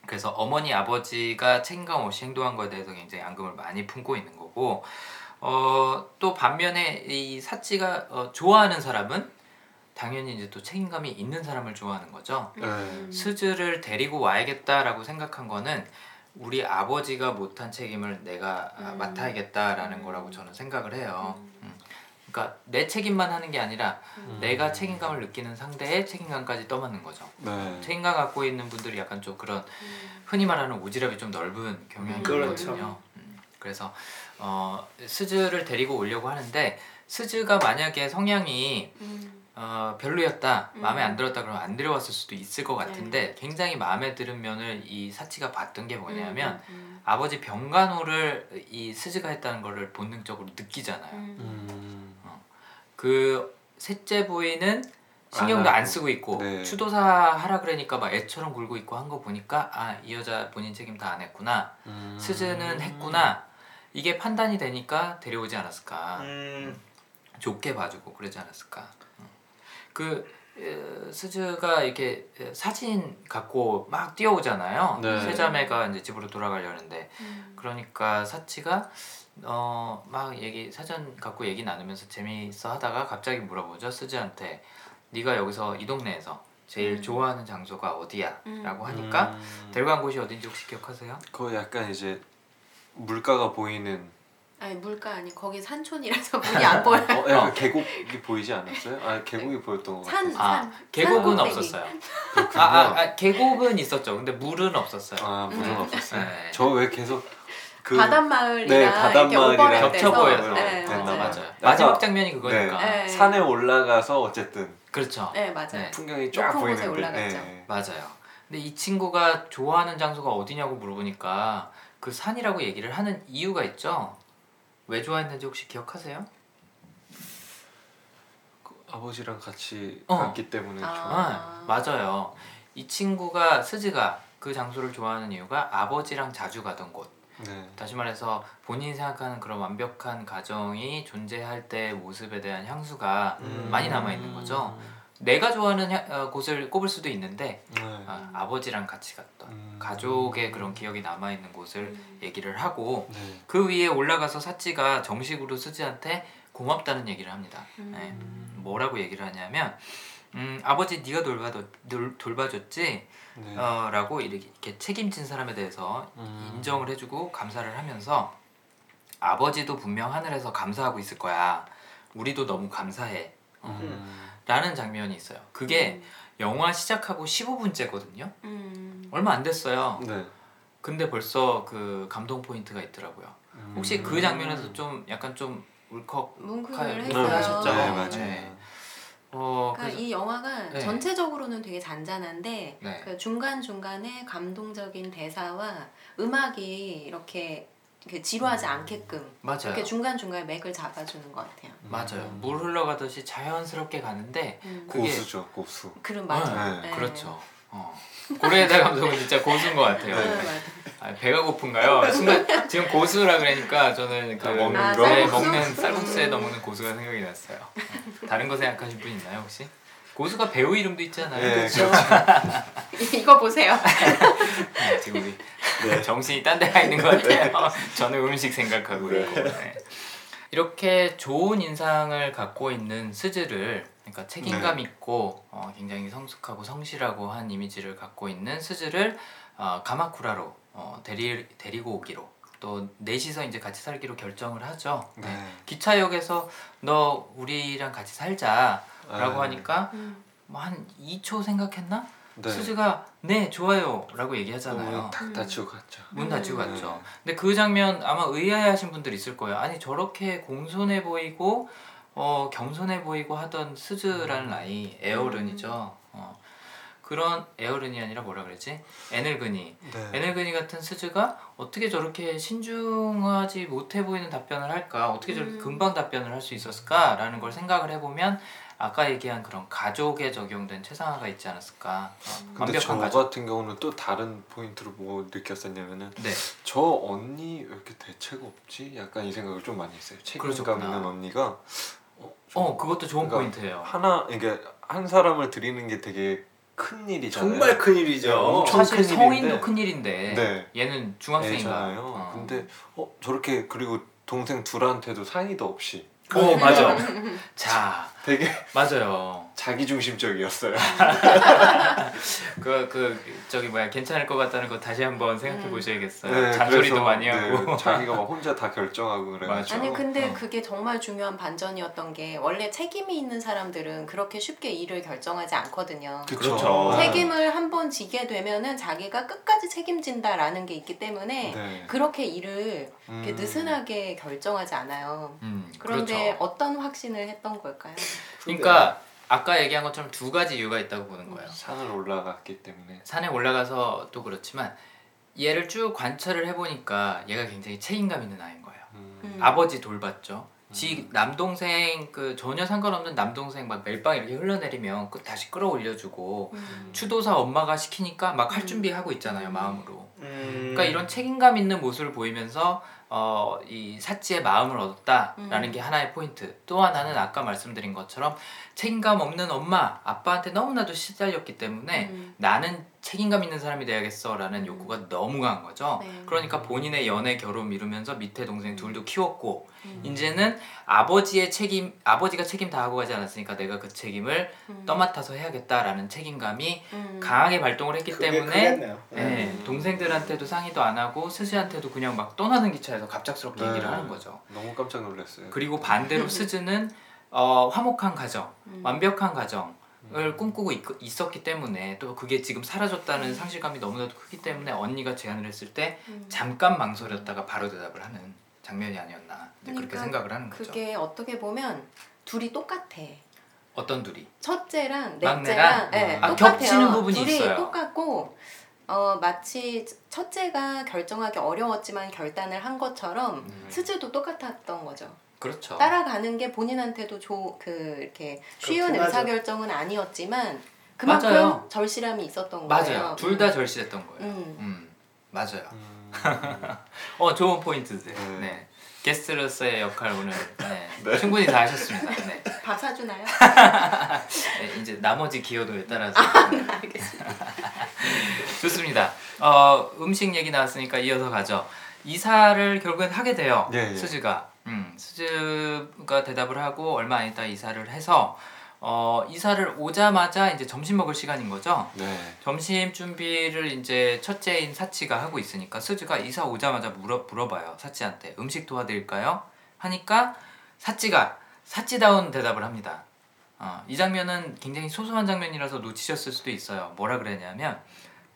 그래서 어머니 아버지가 책임감 없이 행동한 것에 대해서 굉장히 앙금을 많이 품고 있는 거고 어, 또 반면에 이 사치가 어, 좋아하는 사람은 당연히 이제 또 책임감이 있는 사람을 좋아하는 거죠. 음. 스즈를 데리고 와야겠다라고 생각한 거는 우리 아버지가 못한 책임을 내가 아, 음. 맡아야겠다라는 거라고 저는 생각을 해요. 음. 그러니까 내 책임만 하는 게 아니라 음. 내가 책임감을 느끼는 상대의 책임감까지 떠맡는 거죠. 네. 책임감 갖고 있는 분들이 약간 좀 그런 음. 흔히 말하는 오지랖이 좀 넓은 경향이 음, 그렇죠. 있거든요. 음, 그래서 어, 스즈를 데리고 오려고 하는데 스즈가 만약에 성향이 음. 어, 별로였다, 음. 마음에 안 들었다 그러면 안 데려왔을 수도 있을 것 같은데 굉장히 마음에 드는 면을 이 사치가 봤던 게 뭐냐면 음. 아버지 병간호를 이 스즈가 했다는 거를 본능적으로 느끼잖아요. 음. 음. 그 셋째 부인은 신경도 안. 쓰고 있고 네. 추도사 하라 그러니까 막 애처럼 굴고 있고 한 거 보니까 아 이 여자 본인 책임 다 안 했구나 음. 스즈는 했구나 이게 판단이 되니까 데려오지 않았을까 음. 좋게 봐주고 그러지 않았을까 음. 그 어, 스즈가 이렇게 어, 사진 갖고 막 뛰어오잖아요 네. 세자매가 이제 집으로 돌아가려는데 음. 그러니까 사치가 어 막 얘기 사전 갖고 얘기 나누면서 재미있어 하다가 갑자기 물어보죠 스즈한테 네가 여기서 이 동네에서 제일 음. 좋아하는 장소가 어디야? 음. 라고 하니까 음. 데려간 곳이 어딘지 혹시 기억하세요? 그거 약간 이제 물가가 보이는 아니 물가 아니 거기 산촌이라서 문이 안 보여. 어, 약간 계곡이 보이지 않았어요? 아 계곡이 보였던 것 산, 같아요. 아 산. 계곡은 산꼭대기. 없었어요. 그렇군요. 아, 아, 아 계곡은 있었죠. 근데 물은 없었어요. 아, 물은 음. 없었어요. 네. 저 왜 계속 그 바닷마을이랑 네, 이렇게 바닷마을이랑 오버랩 겹쳐 돼서. 보여서 네, 됐나 맞아요. 맞아요. 약간- 마지막 장면이 그거니까. 네. 산에 올라가서 어쨌든 그렇죠. 네 맞아요. 네. 풍경이 쫙 높은 곳에 보이는데 올라갔죠. 네. 맞아요. 근데 이 친구가 좋아하는 장소가 어디냐고 물어보니까 그 산이라고 얘기를 하는 이유가 있죠. 왜 좋아했는지 혹시 기억하세요? 그 아버지랑 같이 어. 갔기 때문에 아. 좀 아, 맞아요. 이 친구가 스즈가 그 장소를 좋아하는 이유가 아버지랑 자주 가던 곳. 네. 다시 말해서 본인이 생각하는 그런 완벽한 가정이 존재할 때의 모습에 대한 향수가 음. 많이 남아 있는 거죠. 내가 좋아하는 향- 어, 곳을 꼽을 수도 있는데 네. 아, 아버지랑 같이 갔던 음. 가족의 그런 기억이 남아 있는 곳을 음. 얘기를 하고 네. 그 위에 올라가서 사치가 정식으로 스즈한테 고맙다는 얘기를 합니다. 음. 네. 뭐라고 얘기를 하냐면 음, 아버지 네가 돌봐줬, 돌, 돌봐줬지 네. 어, 라고 이렇게, 이렇게 책임진 사람에 대해서 음. 인정을 해주고 감사를 하면서 아버지도 분명 하늘에서 감사하고 있을 거야 우리도 너무 감사해 어, 음. 라는 장면이 있어요 그게 영화 시작하고 15분째거든요 음. 얼마 안 됐어요 네. 근데 벌써 그 감동 포인트가 있더라고요 혹시 그 장면에서 좀 약간 좀 울컥 뭉클을 네. 하셨죠? 네 맞아요. 네. 어, 그러니까 그래서, 이 영화가 네. 전체적으로는 되게 잔잔한데 네. 그 중간 중간에 감동적인 대사와 음악이 이렇게 이렇게 지루하지 않게끔 맞아요. 이렇게 중간 중간에 맥을 잡아주는 것 같아요. 맞아요. 물 흘러가듯이 자연스럽게 가는데 음. 그게 고수죠 고수. 그럼 맞아요. 네, 네. 그렇죠. 어. 고레에다 감독은 진짜 고수인 것 같아요. 네. 아, 배가 고픈가요? 순간 지금 고수라 그러니까 저는 그 아, 먹는 아, 거? 네, 쌀국수? 먹는 쌀국수에 넣는 고수가 생각이 났어요. 다른 거 생각하신 분 있나요 혹시? 고수가 배우 이름도 있잖아요. 네, 그렇죠. 이거 보세요. 네, 지금 우리 정신이 딴 데 가 있는 것 같아요. 저는 음식 생각하고 네. 있고. 네. 이렇게 좋은 인상을 갖고 있는 스즈를 그러니까 책임감 있고 어, 굉장히 성숙하고 성실하고 한 이미지를 갖고 있는 스즈를 어, 가마쿠라로 어, 데리, 데리고 오기로 또 넷이서 이제 같이 살기로 결정을 하죠. 네. 네. 기차역에서 너 우리랑 같이 살자라고 아. 하니까 음. 뭐한 2초 생각했나? 네. 수즈가 네 좋아요라고 얘기하잖아요. 문탁 닫히고 갔죠. 문 닫히고 음. 갔죠. 근데 그 장면 아마 의아해하신 분들 있을 거예요. 아니 저렇게 공손해 보이고 어, 겸손해 보이고 하던 스즈라는 아이 에어른이죠. 어, 그런 에어른이 아니라 뭐라 그러지? 에넬그니. 네. 에넬그니 같은 스즈가 어떻게 저렇게 신중하지 못해 보이는 답변을 할까? 어떻게 저렇게 음. 금방 답변을 할 수 있었을까?라는 걸 생각을 해보면 아까 얘기한 그런 가족에 적용된 최상화가 있지 않았을까? 어, 근데 저 완벽한 가족. 같은 경우는 또 다른 포인트로 뭐 느꼈었냐면은 네. 저 언니 왜 이렇게 대책 없지? 약간 이 생각을 좀 많이 했어요. 책임감. 있는 언니가 어, 좀어 그것도 좋은 그러니까 포인트예요. 하나 이게 한 사람을 드리는 게 되게 큰 일이잖아요. 정말 큰 일이죠. 네, 엄청 사실 큰 성인도 일인데. 큰 일인데 네. 얘는 중학생인가? 어. 근데 어 저렇게 그리고 동생 둘한테도 상의도 없이 어 맞아. 자 되게 맞아요. 자기 중심적이었어요. 그, 그, 저기 뭐야, 괜찮을 것 같다는 거 다시 한번 생각해 음. 보셔야겠어요. 네, 잔소리도 그래서, 많이 네, 하고. 자기가 막 혼자 다 결정하고 그래가지고 아니 근데 어. 그게 정말 중요한 반전이었던 게 원래 책임이 있는 사람들은 그렇게 쉽게 일을 결정하지 않거든요. 그쵸. 그렇죠. 네. 책임을 한 번 지게 되면은 자기가 끝까지 책임진다라는 게 있기 때문에 네. 그렇게 일을 이렇게 음. 느슨하게 결정하지 않아요. 음, 그런데 그렇죠. 어떤 확신을 했던 걸까요? 그러니까 아까 얘기한 것처럼 두 가지 이유가 있다고 보는 거예요. 산을 올라갔기 때문에 산에 올라가서 또 그렇지만 얘를 쭉 관찰을 해보니까 얘가 굉장히 책임감 있는 아이인 거예요. 음. 음. 아버지 돌봤죠. 지 남동생 그 전혀 상관없는 남동생 막 멜빵 이렇게 흘러내리면 그 다시 끌어올려주고 음. 추도사 엄마가 시키니까 막할 음. 준비하고 있잖아요 음. 마음으로. 음. 그러니까 이런 책임감 있는 모습을 보이면서 어, 이 사치의 마음을 얻었다라는 음. 게 하나의 포인트. 또 하나는 아까 말씀드린 것처럼 책임감 없는 엄마, 아빠한테 너무나도 시달렸기 때문에 음. 나는 책임감 있는 사람이 돼야겠어라는 욕구가 너무 강한 거죠. 네. 그러니까 본인의 연애 결혼 미루면서 밑에 동생 둘도 키웠고 음. 이제는 아버지의 책임 아버지가 책임 다 하고 가지 않았으니까 내가 그 책임을 음. 떠맡아서 해야겠다라는 책임감이 음. 강하게 발동을 했기 그게 때문에 크겠네요. 네, 음. 동생들한테도 상의도 안 하고 스즈한테도 그냥 막 떠나는 기차에서 갑작스럽게 네. 얘기를 하는 거죠. 너무 깜짝 놀랐어요. 그리고 반대로 스즈는 어, 화목한 가정, 음. 완벽한 가정을 음. 꿈꾸고 있, 었기 때문에 또 그게 지금 사라졌다는 상실감이 너무나도 크기 때문에 언니가 제안을 했을 때 음. 잠깐 망설였다가 바로 대답을 하는 장면이 아니었나 이제 그렇게 그러니까 생각을 하는 거죠. 그게 어떻게 보면 둘이 똑같아. 어떤 둘이? 첫째랑? 넷째랑 네, 아, 똑같아요. 겹치는 부분이 둘이 있어요. 똑같고 어, 마치 첫째가 결정하기 어려웠지만 결단을 한 것처럼 음. 스즈도 똑같았던 거죠. 그렇죠. 따라가는 게 본인한테도 조, 그 이렇게 쉬운. 의사결정은 아니었지만 그만큼 맞아요. 절실함이 있었던 거예요. 맞아요. 둘 다 절실했던 거예요. 음. 음, 맞아요. 음. 어 좋은 포인트들. 네. 네. 게스트로서의 역할 오늘 네, 충분히 다 하셨습니다. 네. 밥 사주나요? 네, 이제 나머지 기여도에 따라서 알겠습니다. 좋습니다. 어, 음식 얘기 나왔으니까 이어서 가죠. 이사를 결국엔 하게 돼요. 예, 예. 수즈가. 음, 수즈가 대답을 하고 얼마 안 있다 이사를 해서 어, 이사를 오자마자 이제 점심 먹을 시간인 거죠. 네. 점심 준비를 이제 첫째인 사치가 하고 있으니까 스즈가 이사 오자마자 물어 물어봐요 사치한테 음식 도와드릴까요? 하니까 사치가 사치다운 대답을 합니다. 어, 이 장면은 굉장히 소소한 장면이라서 놓치셨을 수도 있어요. 뭐라 그랬냐면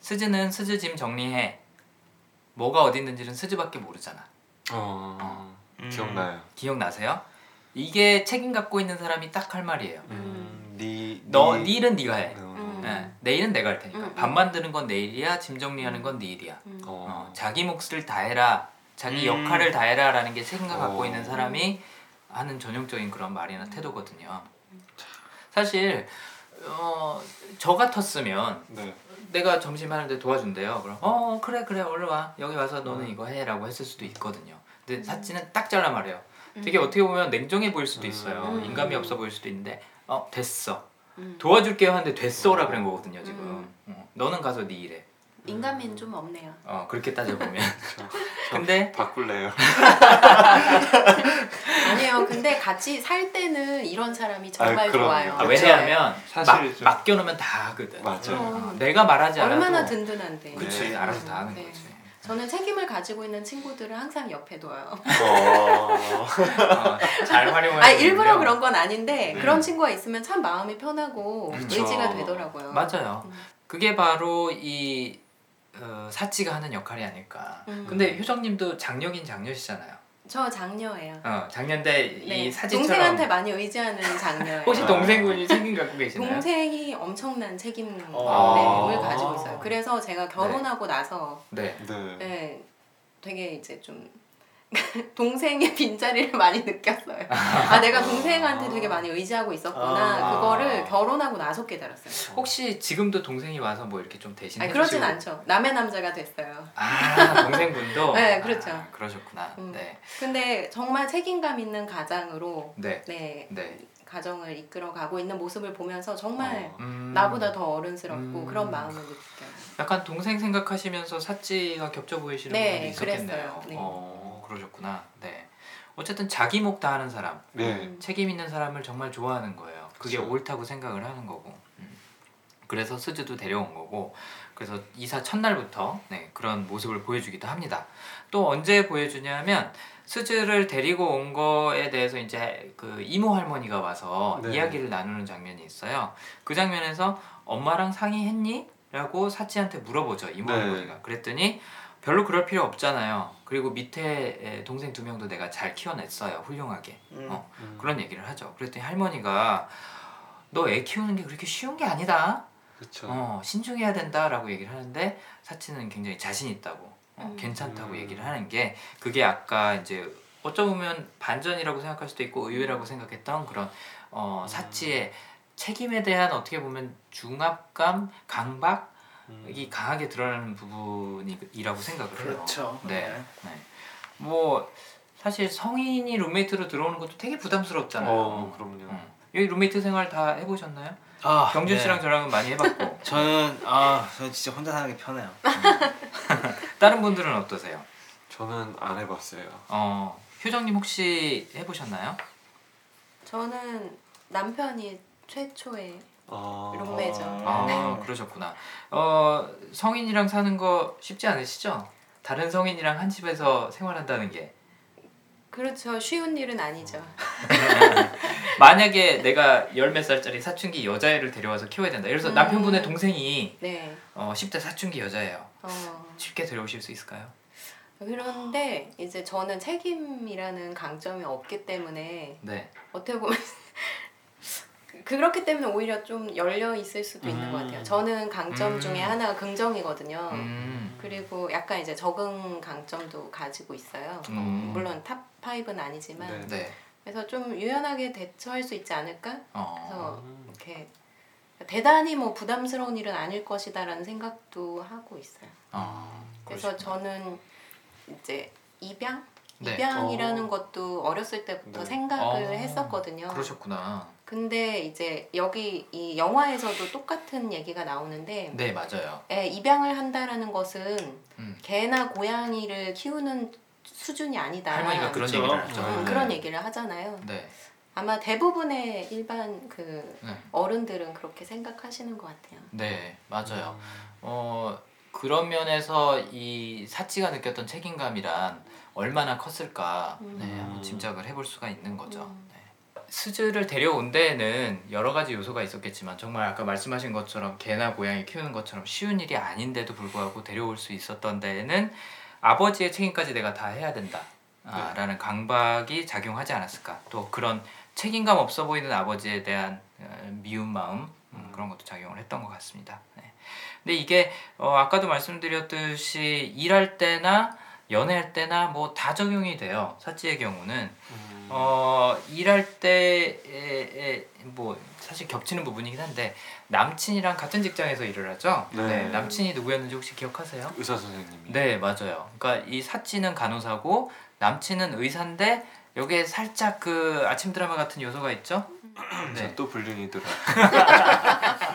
스즈는 스즈 짐 정리해. 뭐가 어디 있는지는 스즈밖에 모르잖아. 어, 음. 기억나요. 기억나세요? 이게 책임 갖고 있는 사람이 딱 할 말이에요. 음, 네, 너, 네- 네 일은 네가 해. 음. 예, 내일은 내가 할 테니까. 음, 음. 밥 만드는 건 내일이야. 짐 정리하는 건 네 일이야. 음. 어. 어, 자기 몫을 다 해라 자기 음. 역할을 다 해라라는 게 생각 갖고 오. 있는 사람이 하는 전형적인 그런 말이나 태도거든요. 사실 어, 저 같았으면 네. 내가 점심 하는데 도와준대요. 그럼 어 그래 그래 얼른 와 여기 와서 너는 이거 해라고 했을 수도 있거든요. 근데 사치는 딱 잘라 말해요. 되게 어떻게 보면 냉정해 보일 수도 있어요. 음. 인감이 없어 보일 수도 있는데 어 됐어 음. 도와줄게요 하는데 됐어라 그런 거거든요 지금. 음. 어, 너는 가서 네 일해. 인간미는 좀 없네요. 어 그렇게 따져보면. 근데 바꿀래요. 아니에요. 근데 같이 살 때는 이런 사람이 정말 아. 좋아요. 아, 왜냐하면 사실 막, 좀- 맡겨놓으면 다 하거든. 맞아요. 그럼. 어, 내가 말하지 않아도 얼마나 든든한데. 그치 네. 알아서 다 하는 네. 거지. 저는 책임을 가지고 있는 친구들을 항상 옆에 둬요. 어, 어, 잘 활용을. 아 일부러 그런 건 아닌데 네. 그런 친구가 있으면 참 마음이 편하고 그쵸. 의지가 되더라고요. 맞아요. 음. 그게 바로 이 어, 사치가 하는 역할이 아닐까. 음. 근데 효정님도 장녀긴 장녀시잖아요. 저 장녀예요. 어, 장녀인데 네. 이 사진처럼 동생한테 많이 의지하는 장녀예요. 혹시 아. 동생분이 책임 갖고 계시나요? 동생이 엄청난 책임을 어. 가지고 있어요. 그래서 제가 결혼하고 나서 네. 네. 네, 되게 이제 좀 동생의 빈자리를 많이 느꼈어요. 아 내가 동생한테 되게 많이 의지하고 있었구나. 아. 그거를 결혼하고 나서 깨달았어요. 혹시 지금도 동생이 와서 뭐 이렇게 좀 대신 아니 그러진 않죠. 남의 남자가 됐어요. 아 동생분도. 네, 그렇죠. 아, 그러셨구나. 음. 네. 근데 정말 책임감 있는 가장으로 네. 네 네. 가정을 이끌어 가고 있는 모습을 보면서 정말 음. 나보다 더 어른스럽고 음. 그런 마음을 느껴요. 약간 동생 생각하시면서 사치가 겹쳐 보이시는 네, 부분이 있었겠네요. 그랬어요. 네. 어, 그러셨구나. 네. 어쨌든 자기 목 다 하는 사람, 네. 음. 책임 있는 사람을 정말 좋아하는 거예요. 그게 그쵸. 옳다고 생각을 하는 거고. 음. 그래서 스즈도 데려온 거고. 그래서 이사 첫날부터 네, 그런 모습을 보여주기도 합니다. 또 언제 보여주냐면 스즈를 데리고 온 거에 대해서 이제 그 이모 할머니가 와서 네. 이야기를 나누는 장면이 있어요. 그 장면에서 엄마랑 상의했니? 라고 사치한테 물어보죠 이모 네. 할머니가 그랬더니 별로 그럴 필요 없잖아요 그리고 밑에 에, 동생 두 명도 내가 잘 키워냈어요 훌륭하게 음. 어, 음. 그런 얘기를 하죠 그랬더니 할머니가 너 애 키우는 게 그렇게 쉬운 게 아니다 그렇죠. 어, 신중해야 된다라고 얘기를 하는데 사치는 굉장히 자신 있다고 어, 음. 괜찮다고 음. 얘기를 하는 게 그게 아까 이제 어쩌면 반전이라고 생각할 수도 있고 의외라고 생각했던 그런 어, 사치의 책임에 대한 어떻게 보면 중압감, 강박 음. 이 강하게 드러나는 부분이라고 생각을 해요. 그렇죠. 네. 네. 뭐 사실 성인이 룸메이트로 들어오는 것도 되게 부담스럽잖아요. 어, 그럼요. 음. 여기 룸메이트 생활 다 해보셨나요? 아, 경준 네. 씨랑 저랑은 많이 해봤고 저는 아, 저는 진짜 혼자 사는 게 편해요. 다른 분들은 어떠세요? 저는 안 해봤어요. 어, 효정님 혹시 해보셨나요? 저는 남편이 최초의 아, 룸메죠. 아 네. 그러셨구나. 어 성인이랑 사는 거 쉽지 않으시죠? 다른 성인이랑 한 집에서 생활한다는 게 그렇죠. 쉬운 일은 아니죠. 만약에 내가 열 몇 살짜리 사춘기 여자애를 데려와서 키워야 된다. 예를 들어서 음. 남편분의 동생이 네. 어, 10대 사춘기 여자예요. 어. 쉽게 데려오실 수 있을까요? 그런데 이제 저는 책임이라는 강점이 없기 때문에 네. 어떻게 보면 그렇기 때문에 오히려 좀 열려 있을 수도 있는 음. 것 같아요. 저는 강점 음. 중에 하나가 긍정이거든요. 음. 그리고 약간 이제 적응 강점도 가지고 있어요. 음. 물론 top 5는 아니지만 네. 네. 그래서 좀 유연하게 대처할 수 있지 않을까? 어. 그래서 이렇게 대단히 뭐 부담스러운 일은 아닐 것이다라는 생각도 하고 있어요. 어. 그래서 그러시구나. 저는 이제 입양 네. 입양이라는 어. 것도 어렸을 때부터 네. 생각을 어. 했었거든요. 그러셨구나. 근데 이제 여기 이 영화에서도 똑같은 얘기가 나오는데 네 맞아요. 애 입양을 한다라는 것은 음. 개나 고양이를 키우는 수준이 아니다. 할머니가 그런 그쵸. 얘기를 하죠. 음, 네. 그런 얘기를 하잖아요. 네. 아마 대부분의 일반 그 네. 어른들은 그렇게 생각하시는 것 같아요. 네 맞아요. 음. 어 그런 면에서 이 사치가 느꼈던 책임감이란 얼마나 컸을까 음. 네, 한번 짐작을 해볼 수가 있는 거죠. 음. 네. 스즈를 데려온 데에는 여러 가지 요소가 있었겠지만 정말 아까 말씀하신 것처럼 개나 고양이 키우는 것처럼 쉬운 일이 아닌데도 불구하고 데려올 수 있었던 데에는 아버지의 책임까지 내가 다 해야 된다. 아, 라는 강박이 작용하지 않았을까. 또 그런 책임감 없어 보이는 아버지에 대한 어, 미운 마음 음, 그런 것도 작용을 했던 것 같습니다. 네. 근데 이게 어, 아까도 말씀드렸듯이 일할 때나 연애할 때나 뭐 다 적용이 돼요. 사치의 경우는 음. 어 일할 때뭐 사실 겹치는 부분이긴 한데 남친이랑 같은 직장에서 일을 하죠. 네. 네, 남친이 누구였는지 혹시 기억하세요? 의사 선생님이. 네 맞아요. 그러니까 이 사치는 간호사고 남친은 의사인데 여기에 살짝 그 아침 드라마 같은 요소가 있죠. 네 또 불륜이더라.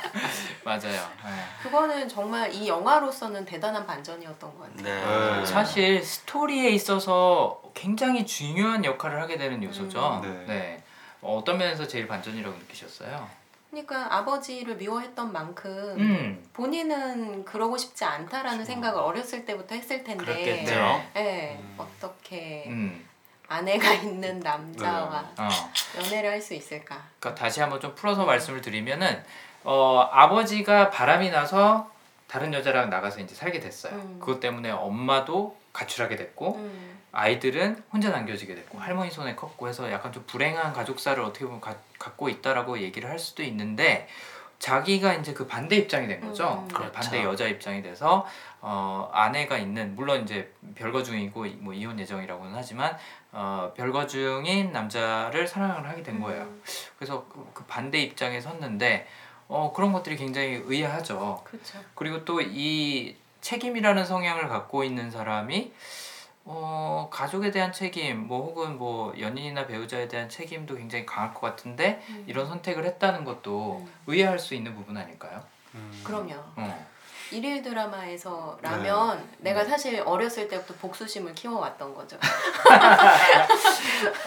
네. 그거는 정말 이 영화로서는 대단한 반전이었던 것 같아요. 네. 네. 사실 스토리에 있어서 굉장히 중요한 역할을 하게 되는 요소죠. 음. 네. 네. 어, 어떤 면에서 제일 반전이라고 느끼셨어요? 그러니까 아버지를 미워했던 만큼 음, 본인은 그러고 싶지 않다라는 그렇죠. 생각을 어렸을 때부터 했을 텐데 그렇겠죠. 네. 네, 음. 어떻게 음, 아내가 있는 남자와 어. 연애를 할 수 있을까? 그러니까 다시 한번 좀 풀어서 말씀을 드리면은 어, 아버지가 바람이 나서 다른 여자랑 나가서 이제 살게 됐어요. 음. 그것 때문에 엄마도 가출하게 됐고 음, 아이들은 혼자 남겨지게 됐고 할머니 손에 컸고 해서 약간 좀 불행한 가족사를 어떻게 보면 가- 갖고 있다라고 얘기를 할 수도 있는데 자기가 이제 그 반대 입장이 된 거죠. 음, 그 그렇죠. 반대 여자 입장이 돼서 어, 아내가 있는 물론 이제 별거 중이고 뭐 이혼 예정이라고는 하지만 어, 별거 중인 남자를 사랑을 하게 된 거예요. 음, 그래서 그, 그 반대 입장에 섰는데 어, 그런 것들이 굉장히 의아하죠. 그렇죠. 그리고 또 이 책임이라는 성향을 갖고 있는 사람이 어, 가족에 대한 책임, 뭐 혹은 뭐 연인이나 배우자에 대한 책임도 굉장히 강할 것 같은데 음. 이런 선택을 했다는 것도 음. 의아할 수 있는 부분 아닐까요? 음. 그럼요. 어. 일일 드라마에서 라면 내가 사실 어렸을 때부터 복수심을 키워왔던 거죠.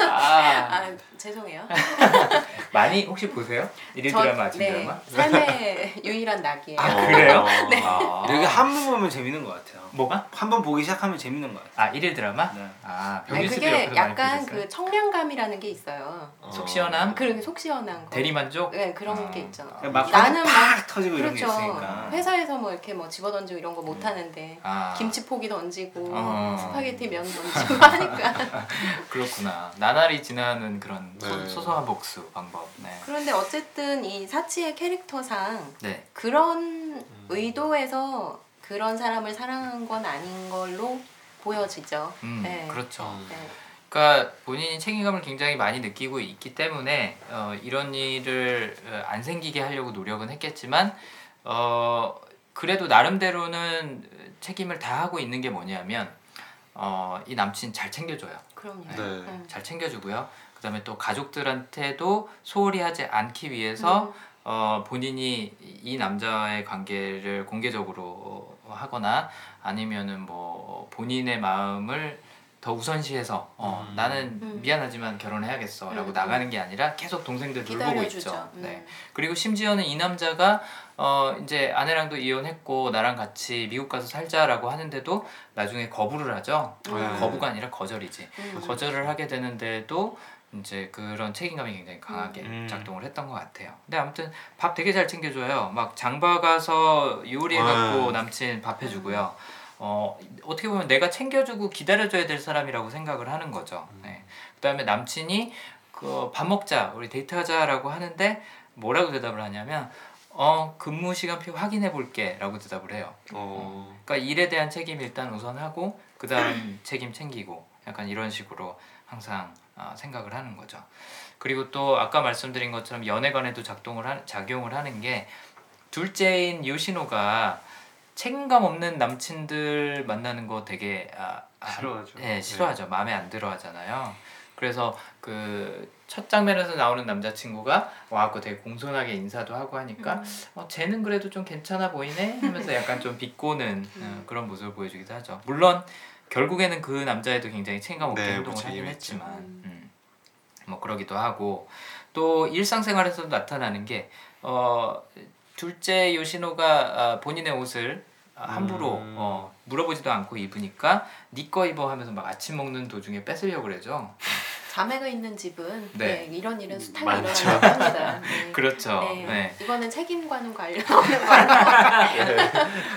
아, 아 죄송해요. 많이 혹시 보세요? 일일 저- 드라마, 아침 네, 드라마? 삶의 유일한 낙이에요. 아, 그래요? 네. 아. 이렇게 한 번 보면 재밌는 것 같아요. 뭐가? 한 번 보기 시작하면 재밌는 것 같아요. 아 일일 드라마? 네. 아 아니, 그게 약간? 그 청량감이라는 게 있어요. 어. 속 시원함? 그런 속 시원한 거. 대리만족? 네 그런 아. 게막 나는 팍막 터지고 이런 게 그렇죠. 있으니까. 회사에서 뭐 이렇게 뭐 집어 던지고 이런 거 못 하는데 아 김치 포기 던지고 어. 스파게티 면 던지고 하니까. 그렇구나 나날이 지나는 그런 소, 네. 소소한 복수 방법 네. 그런데 어쨌든 이 사치의 캐릭터상 네. 그런 의도에서 그런 사람을 사랑한 건 아닌 걸로 보여지죠. 음, 네. 그렇죠. 음. 네. 그러니까 본인이 책임감을 굉장히 많이 느끼고 있기 때문에 어, 이런 일을 어, 안 생기게 하려고 노력은 했겠지만 어, 그래도 나름대로는 책임을 다 하고 있는 게 뭐냐면 어, 이 남친 잘 챙겨줘요. 그럼요. 네. 음. 잘 챙겨주고요. 그다음에 또 가족들한테도 소홀히 하지 않기 위해서 음. 어, 본인이 이 남자의 관계를 공개적으로 하거나 아니면은 뭐 본인의 마음을 더 우선시해서 어, 음. 나는 음. 미안하지만 결혼해야겠어라고 음. 나가는 게 아니라 계속 동생들 돌보고 있죠. 음. 네. 그리고 심지어는 이 남자가 어 이제 아내랑도 이혼했고 나랑 같이 미국 가서 살자라고 하는데도 나중에 거부를 하죠. 음. 거부가 아니라 거절이지. 음. 거절을 하게 되는데도 이제 그런 책임감이 굉장히 강하게 음. 작동을 했던 것 같아요. 근데 아무튼 밥 되게 잘 챙겨줘요. 막 장봐 가서 요리해갖고 와. 남친 밥 해주고요. 어 어떻게 보면 내가 챙겨주고 기다려줘야 될 사람이라고 생각을 하는 거죠. 네. 그다음에 남친이 그 밥 먹자 우리 데이트하자라고 하는데 뭐라고 대답을 하냐면 어 근무 시간표 확인해 볼게라고 대답을 해요. 어. 그러니까 일에 대한 책임 일단 우선하고 그다음 책임 챙기고 약간 이런 식으로 항상 어, 생각을 하는 거죠. 그리고 또 아까 말씀드린 것처럼 연애관에도 작동을 하, 작용을 하는 게 둘째인 요시노가 책임감 없는 남친들 만나는 거 되게 아, 아, 싫어하죠. 네, 싫어하죠. 마음에 안 들어하잖아요. 그래서 그 첫 장면에서 나오는 남자친구가 와갖고 되게 공손하게 인사도 하고 하니까 음. 어, 쟤는 그래도 좀 괜찮아 보이네 하면서 약간 좀 비꼬는 어, 음. 그런 모습을 보여주기도 하죠. 물론 결국에는 그 남자애도 굉장히 책임감 없게 네, 행동을 뭐 하긴 했지만 있죠. 음, 뭐 그러기도 하고 또 일상생활에서도 나타나는 게 어, 둘째 요시노가 아, 본인의 옷을 아, 함부로 음. 어, 물어보지도 않고 입으니까 니거 입어 하면서 막 아침 먹는 도중에 뺏으려고 그러죠. 자매가 있는 집은 네. 네. 이런 일은 숱하게 많죠. 일어난다고 합니다. 네. 그렇죠. 네. 네. 이거는 책임과는 관련 없는 거예요.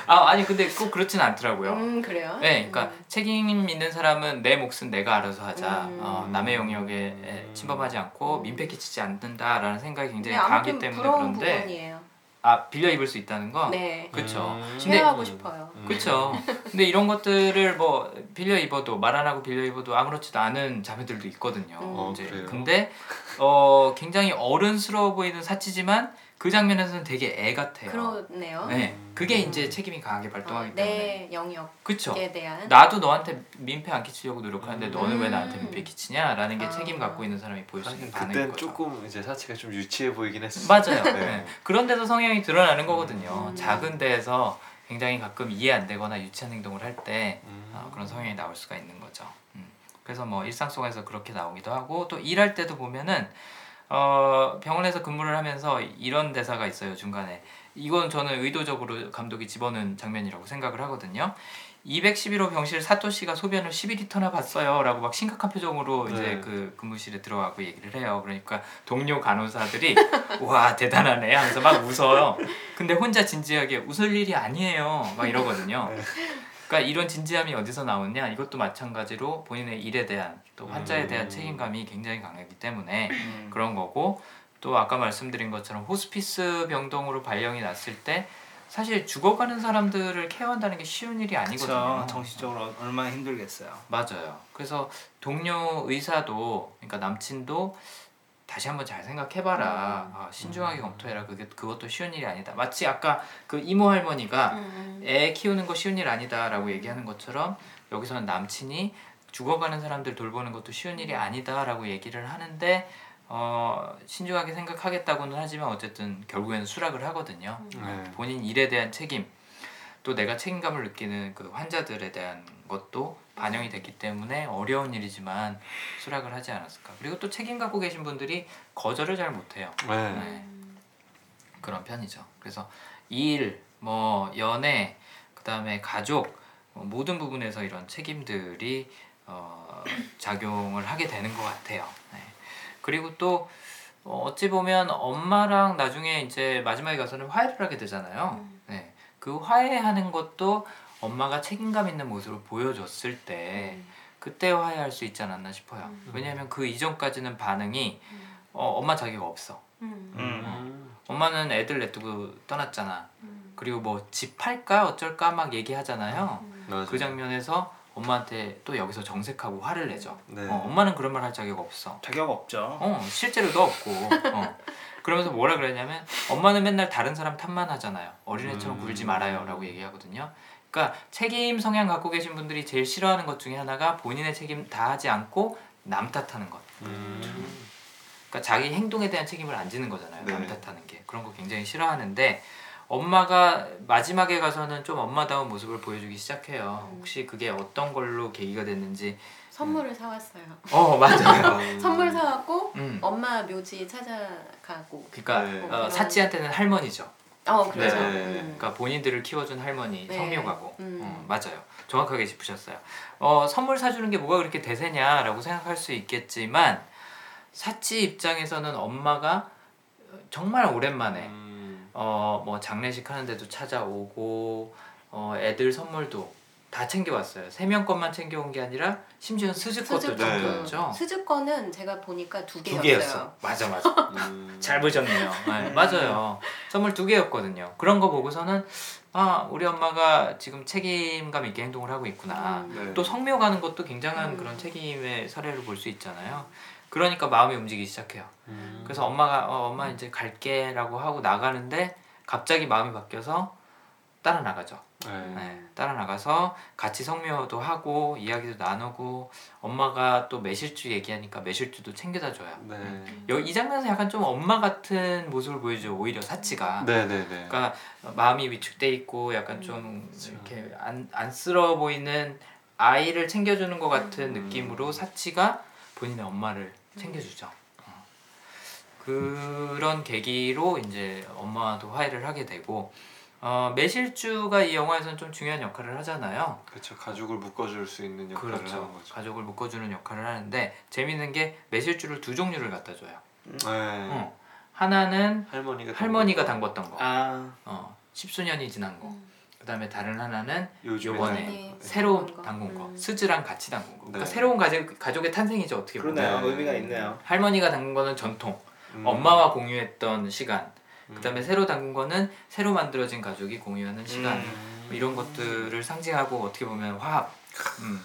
아 아니 근데 꼭 그렇진 않더라고요. 음 그래요? 네, 그러니까 음. 책임 있는 사람은 내 몫은 내가 알아서 하자. 음. 어, 남의 영역에 침범하지 않고 민폐 끼치지 않는다라는 생각이 굉장히 네, 강하기 때문에 부러운 그런데 부분이에요. 아 빌려 입을 수 있다는 거. 네. 그렇죠. 음. 근데 쉐어하고 싶어요. 그렇죠. 근데 이런 것들을 뭐 빌려 입어도 말 안 하고 빌려 입어도 아무렇지도 않은 자매들도 있거든요. 어, 이제 그래요? 근데 어 굉장히 어른스러워 보이는 사치지만 그 장면에서는 되게 애 같아요. 그러네요. 네, 그게 이제 책임이 강하게 발동하기 어, 때문에. 내 영역에. 대한 나도 너한테 민폐 안 끼치려고 노력하는데 음. 너는 왜 나한테 민폐 끼치냐라는 게 아. 책임 갖고 있는 사람이 보일 수 있는 반응인 그땐 거죠. 조금 이제 사치가 좀 유치해 보이긴 했어. 맞아요. 네. 네. 그런데도 성향이 드러나는 거거든요. 음. 작은 데에서 굉장히 가끔 이해 안 되거나 유치한 행동을 할때 음. 어, 그런 성향이 나올 수가 있는 거죠. 음. 그래서 뭐 일상 속에서 그렇게 나오기도 하고 또 일할 때도 보면은 어, 병원에서 근무를 하면서 이런 대사가 있어요 중간에 이건 저는 의도적으로 감독이 집어넣은 장면이라고 생각을 하거든요. 211호 병실 사토 씨가 소변을 12리터나 봤어요라고 막 심각한 표정으로 이제 네. 그 근무실에 들어가고 얘기를 해요. 그러니까 동료 간호사들이 와 대단하네 하면서 막 웃어요. 근데 혼자 진지하게 웃을 일이 아니에요. 막 이러거든요. 그러니까 이런 진지함이 어디서 나오냐? 이것도 마찬가지로 본인의 일에 대한 또 환자에 대한 음. 책임감이 굉장히 강하기 때문에 음. 그런 거고 또 아까 말씀드린 것처럼 호스피스 병동으로 발령이 났을 때 사실 죽어가는 사람들을 케어한다는 게 쉬운 일이 아니거든요. 그렇죠. 정신적으로 얼마나 힘들겠어요. 맞아요. 그래서 동료 의사도 그러니까 남친도 다시 한번 잘 생각해봐라. 아, 신중하게 검토해라. 그게 그것도 쉬운 일이 아니다. 마치 아까 그 이모 할머니가 음. 애 키우는 거 쉬운 일 아니다라고 얘기하는 것처럼 여기서는 남친이 죽어가는 사람들 돌보는 것도 쉬운 일이 아니다라고 얘기를 하는데 어, 신중하게 생각하겠다고는 하지만 어쨌든 결국에는 수락을 하거든요. 네. 본인 일에 대한 책임 또 내가 책임감을 느끼는 그 환자들에 대한 것도 반영이 됐기 때문에 어려운 일이지만 수락을 하지 않았을까. 그리고 또 책임 갖고 계신 분들이 거절을 잘 못해요. 네. 네. 그런 편이죠. 그래서 일, 뭐 연애, 그 다음에 가족 뭐 모든 부분에서 이런 책임들이 어, 작용을 하게 되는 것 같아요. 네. 그리고 또 어, 어찌 보면 엄마랑 나중에 이제 마지막에 가서는 화해를 하게 되잖아요. 네. 그 화해하는 것도 엄마가 책임감 있는 모습을 보여줬을 때 그때 화해할 수 있지 않았나 싶어요. 음. 왜냐하면 그 이전까지는 반응이 어, 엄마 자기가 없어. 음. 음. 엄마는 애들 냅두고 떠났잖아. 음. 그리고 뭐 집 팔까 어쩔까 막 얘기하잖아요. 그 장면에서 엄마한테 또 여기서 정색하고 화를 내죠. 네. 어, 엄마는 그런 말 할 자격 없어. 자격 없죠. 어, 실제로도 없고. 어. 그러면서 뭐라 그랬냐면 엄마는 맨날 다른 사람 탓만 하잖아요. 어린애처럼 음. 굴지 말아요라고 얘기하거든요. 그러니까 책임 성향 갖고 계신 분들이 제일 싫어하는 것 중에 하나가 본인의 책임 다 하지 않고 남 탓하는 것. 음. 그러니까 자기 행동에 대한 책임을 안 지는 거잖아요. 남 네. 탓하는 게 그런 거 굉장히 싫어하는데 엄마가 마지막에 가서는 좀 엄마다운 모습을 보여주기 시작해요. 음. 혹시 그게 어떤 걸로 계기가 됐는지. 선물을 사왔어요. 어 맞아요. 선물 사왔고 음. 엄마 묘지 찾아가고. 그러니까 네. 어, 그런- 사치한테는 할머니죠. 어 그렇죠. 네. 음. 그러니까 본인들을 키워준 할머니 네. 성묘가고 음. 어, 맞아요 정확하게 짚으셨어요 어, 선물 사주는 게 뭐가 그렇게 대수냐라고 생각할 수 있겠지만 사치 입장에서는 엄마가 정말 오랜만에 음. 어, 뭐 장례식 하는데도 찾아오고 어, 애들 선물도 다 챙겨왔어요 세 명 것만 챙겨온 게 아니라 심지어 스즈 것도 스즈 네. 챙겨왔죠 스즈 거는 제가 보니까 두두 개였어요. 개였어 맞아 맞아 음. 잘 보셨네요. 네, 맞아요. 선물 두 개였거든요. 그런 거 보고서는 아 우리 엄마가 지금 책임감 있게 행동을 하고 있구나. 음. 네. 또 성묘 가는 것도 굉장한 음. 그런 책임의 사례를 볼 수 있잖아요. 그러니까 마음이 움직이기 시작해요. 음. 그래서 엄마가 어, 엄마 이제 갈게라고 하고 나가는데 갑자기 마음이 바뀌어서 따라 나가죠. 네. 네, 따라 나가서 같이 성묘도 하고 이야기도 나누고 엄마가 또 매실주 얘기하니까 매실주도 챙겨다 줘요. 네. 여- 이 장면에서 약간 좀 엄마 같은 모습을 보여줘 오히려 사치가 네, 네, 네. 그러니까 마음이 위축돼 있고 약간 좀 이렇게 안, 안쓰러워 보이는 아이를 챙겨주는 것 같은 음. 느낌으로 사치가 본인의 엄마를 챙겨주죠 어. 그런 계기로 이제 엄마도 화해를 하게 되고 어, 매실주가 이 영화에서는 좀 중요한 역할을 하잖아요 그렇죠. 가족을 묶어줄 수 있는 역할을 하는 그렇죠 거죠. 가족을 묶어주는 역할을 하는데 재밌는 게 매실주를 두 종류를 갖다 줘요 네. 어. 하나는 할머니가 할머니가 담궜던 거. 아 어, 십수년이 지난 거. 음. 그다음에 다른 하나는 요번에 네. 새로 담근 거. 담근 거. 음. 스즈랑 같이 담근 거. 그러니까 네. 새로운 가족 가족의 탄생이죠 어떻게 보면. 그러네요. 네. 의미가 있네요. 할머니가 담근 거는 전통. 음. 엄마와 공유했던 시간. 음. 그다음에 새로 담근 거는 새로 만들어진 가족이 공유하는 시간. 음. 이런 것들을 상징하고 어떻게 보면 화합. 음.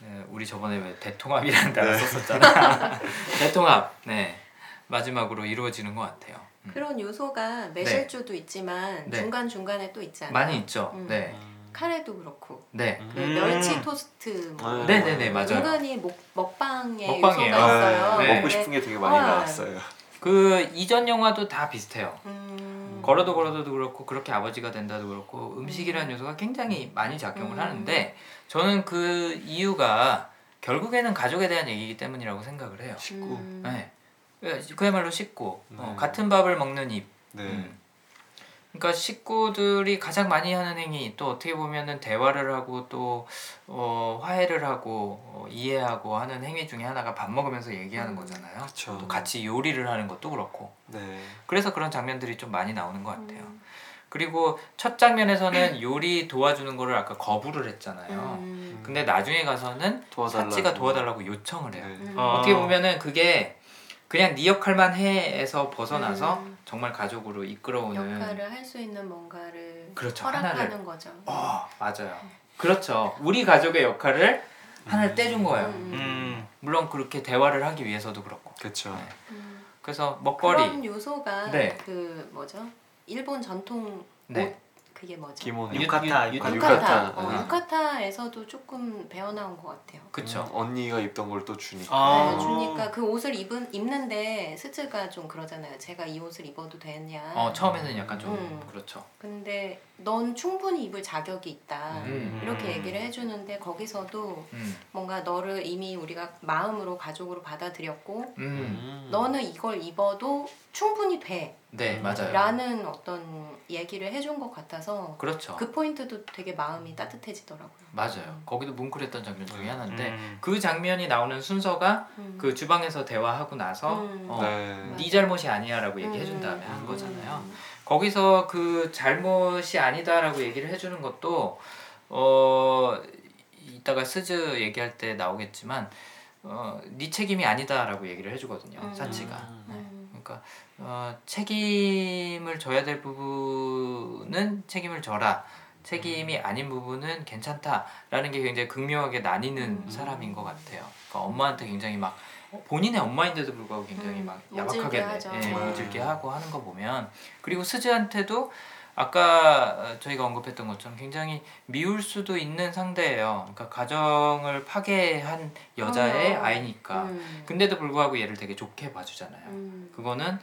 네, 우리 저번에 왜 대통합이라는 단어 네. 썼었잖아. 대통합. 네. 마지막으로 이루어지는 것 같아요. 음. 그런 요소가 매실주도 있지만 네. 중간 중간에 또 있잖아요. 많이 있죠. 음. 네. 카레도 그렇고 네. 그 음. 멸치 토스트 뭐 아. 네네 네, 맞아요. 은근히 먹, 먹방의 먹방이에요. 요소가 있어요. 네. 먹고 싶은 게 되게 많이 와. 나왔어요. 그 이전 영화도 다 비슷해요. 음. 걸어도 걸어도도 그렇고 그렇게 아버지가 된다도 그렇고 음식이라는 요소가 굉장히 많이 작용을 음. 하는데 저는 그 이유가 결국에는 가족에 대한 얘기이기 때문이라고 생각을 해요. 식구. 음. 네. 그야말로 식구. 어, 네. 같은 밥을 먹는 입. 네. 음. 그러니까 식구들이 가장 많이 하는 행위 또 어떻게 보면은 대화를 하고 또 어, 화해를 하고 어, 이해하고 하는 행위 중에 하나가 밥 먹으면서 얘기하는 음. 거잖아요. 그쵸. 또 같이 요리를 하는 것도 그렇고. 네. 그래서 그런 장면들이 좀 많이 나오는 것 같아요. 음. 그리고 첫 장면에서는 요리 도와주는 거를 아까 거부를 했잖아요. 음. 근데 나중에 가서는 도와달라고. 사치가 도와달라고 요청을 해요. 네. 음. 어. 어떻게 보면은 그게 그냥 네 역할만 해에서 벗어나서 음. 정말 가족으로 이끌어오는 역할을 할 수 있는 뭔가를 그렇죠. 허락하는 하나를. 거죠. 어 맞아요. 그렇죠. 우리 가족의 역할을 하나를 떼준 거예요. 음. 음. 물론 그렇게 대화를 하기 위해서도 그렇고. 그렇죠. 네. 음. 그래서 먹거리, 그런 요소가 네. 그 뭐죠? 일본 전통 네. 옷 그게 뭐죠? 기모노. 유- 유카타, 유- 유카타. 아, 유카타. 어, 네. 유카타에서도 조금 배워 나온 것 같아요. 그쵸. 음, 언니가 입던 걸 또 주니까. 아. 네, 주니까 그 옷을 입은 입는데 스즈가 좀 그러잖아요. 제가 이 옷을 입어도 되냐? 어 처음에는 약간 좀 음. 그렇죠. 근데 넌 충분히 입을 자격이 있다. 음. 이렇게 얘기를 해주는데 거기서도 음. 뭔가 너를 이미 우리가 마음으로 가족으로 받아들였고 음. 음. 너는 이걸 입어도 충분히 돼. 네 맞아요. 라는 어떤 얘기를 해준 것 같아서 그렇죠. 그 포인트도 되게 마음이 따뜻해지더라고요. 맞아요. 거기도 뭉클했던 장면 중에 하나인데 음. 그 장면이 나오는 순서가 음. 그 주방에서 대화하고 나서 음. 어, 네. 네 잘못이 아니야라고 얘기해 준 음. 다음에 한 거잖아요. 음. 거기서 그 잘못이 아니다라고 얘기를 해주는 것도 어 이따가 스즈 얘기할 때 나오겠지만 어네 책임이 아니다라고 얘기를 해주거든요. 음. 사치가. 음. 그러니까 어, 책임을 져야 될 부분은 책임을 져라. 책임이 아닌 부분은 괜찮다라는 게 굉장히 극명하게 나뉘는 음. 사람인 것 같아요. 그러니까 엄마한테 굉장히 막 본인의 엄마인데도 불구하고 굉장히 음, 막 모질게 야박하게 하죠. 예, 음. 모질게 하고 하는 거 보면 그리고 스즈한테도 아까 어, 저희가 언급했던 것처럼 굉장히 미울 수도 있는 상대예요. 그러니까 가정을 파괴한 여자의 어. 아이니까. 음. 근데도 불구하고 얘를 되게 좋게 봐주잖아요. 음. 그거는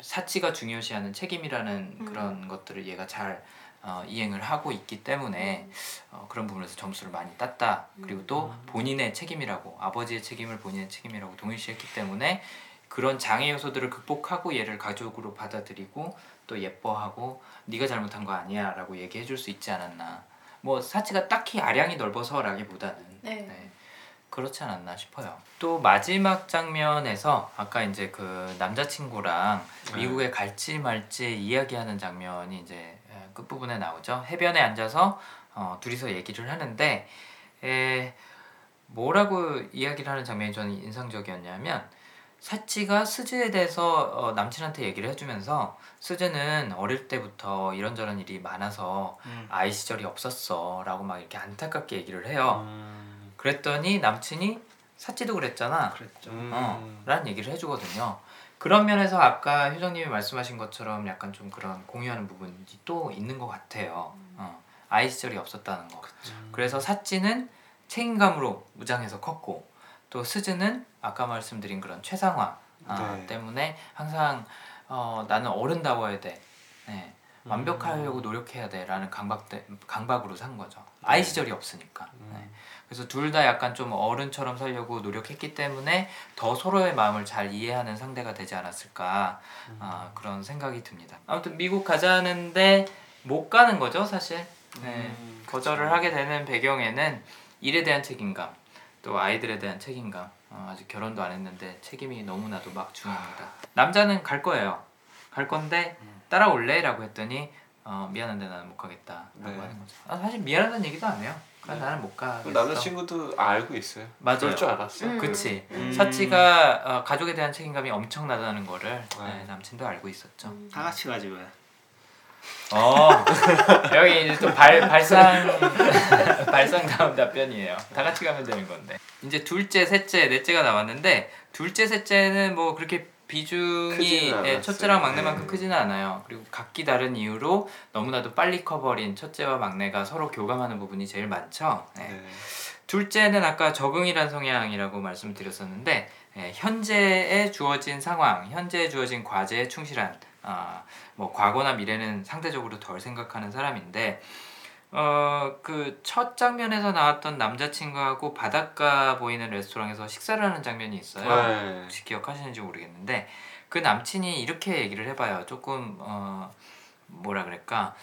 사치가 중요시하는 책임이라는 음. 그런 것들을 얘가 잘 어, 이행을 하고 있기 때문에 어, 그런 부분에서 점수를 많이 땄다. 그리고 또 본인의 책임이라고 아버지의 책임을 본인의 책임이라고 동일시했기 때문에 그런 장애 요소들을 극복하고 얘를 가족으로 받아들이고 또 예뻐하고 네가 잘못한 거 아니야라고 얘기해 줄 수 있지 않았나. 뭐 사치가 딱히 아량이 넓어서라기보다는 네. 네. 그렇지 않았나 싶어요. 또 마지막 장면에서 아까 이제 그 남자친구랑 네. 미국에 갈지 말지 이야기하는 장면이 이제 끝 부분에 나오죠. 해변에 앉아서 어, 둘이서 얘기를 하는데 에, 뭐라고 이야기를 하는 장면이 저는 인상적이었냐면 사치가 스즈에 대해서 어, 남친한테 얘기를 해주면서 스즈는 어릴 때부터 이런저런 일이 많아서 음. 아이 시절이 없었어 라고 막 이렇게 안타깝게 얘기를 해요. 음. 그랬더니 남친이 사치도 그랬잖아. 그랬죠. 음. 어, 라는 얘기를 해주거든요. 그런 면에서 아까 효정님이 말씀하신 것처럼 약간 좀 그런 공유하는 부분이 또 있는 것 같아요. 어, 아이 시절이 없었다는 거. 그래서 사찌는 책임감으로 무장해서 컸고 또 스즈는 아까 말씀드린 그런 최상화 아, 네. 때문에 항상 어, 나는 어른다워야 돼. 네. 완벽하려고 노력해야 돼라는 강박 때, 강박으로 산 거죠. 아이 시절이 없으니까. 네. 그래서 둘 다 약간 좀 어른처럼 살려고 노력했기 때문에 더 서로의 마음을 잘 이해하는 상대가 되지 않았을까 아, 그런 생각이 듭니다. 아무튼 미국 가자는데 못 가는 거죠, 사실. 네. 음, 거절을 그쵸. 하게 되는 배경에는 일에 대한 책임감, 또 아이들에 대한 책임감. 어, 아직 결혼도 안 했는데 책임이 너무나도 막중합니다. 남자는 갈 거예요. 갈 건데 따라올래?라고 했더니 어, 미안한데 나는 못 가겠다라고 네. 하는 거죠. 아, 사실 미안하다는 얘기도 안 해요. 네. 나는 못 가. 남자친구도 알고 있어요. 맞아요. 그럴 줄 알았어요. 음. 그치. 음. 사치가 어, 가족에 대한 책임감이 엄청나다는 거를 네. 네, 남친도 알고 있었죠. 음. 다 같이 가지 왜? 어 여기 이제 또 발 발상 발상 다음 답변이에요. 다 같이 가면 되는 건데 이제 둘째, 셋째, 넷째가 나왔는데 둘째, 셋째는 뭐 그렇게 비중이 예, 않았어요. 첫째랑 막내만큼 네. 크지는 않아요. 그리고 각기 다른 이유로 너무나도 빨리 커버린 첫째와 막내가 서로 교감하는 부분이 제일 많죠. 네. 네. 둘째는 아까 적응이란 성향이라고 말씀드렸었는데 예, 현재에 주어진 상황, 현재에 주어진 과제에 충실한 아, 뭐 과거나 미래는 상대적으로 덜 생각하는 사람인데 어, 그 첫 장면에서 나왔던 남자친구하고 바닷가 보이는 레스토랑에서 식사를 하는 장면이 있어요. 네. 혹시 기억하시는지 모르겠는데 그 남친이 이렇게 얘기를 해봐요. 조금 어 뭐라 그럴까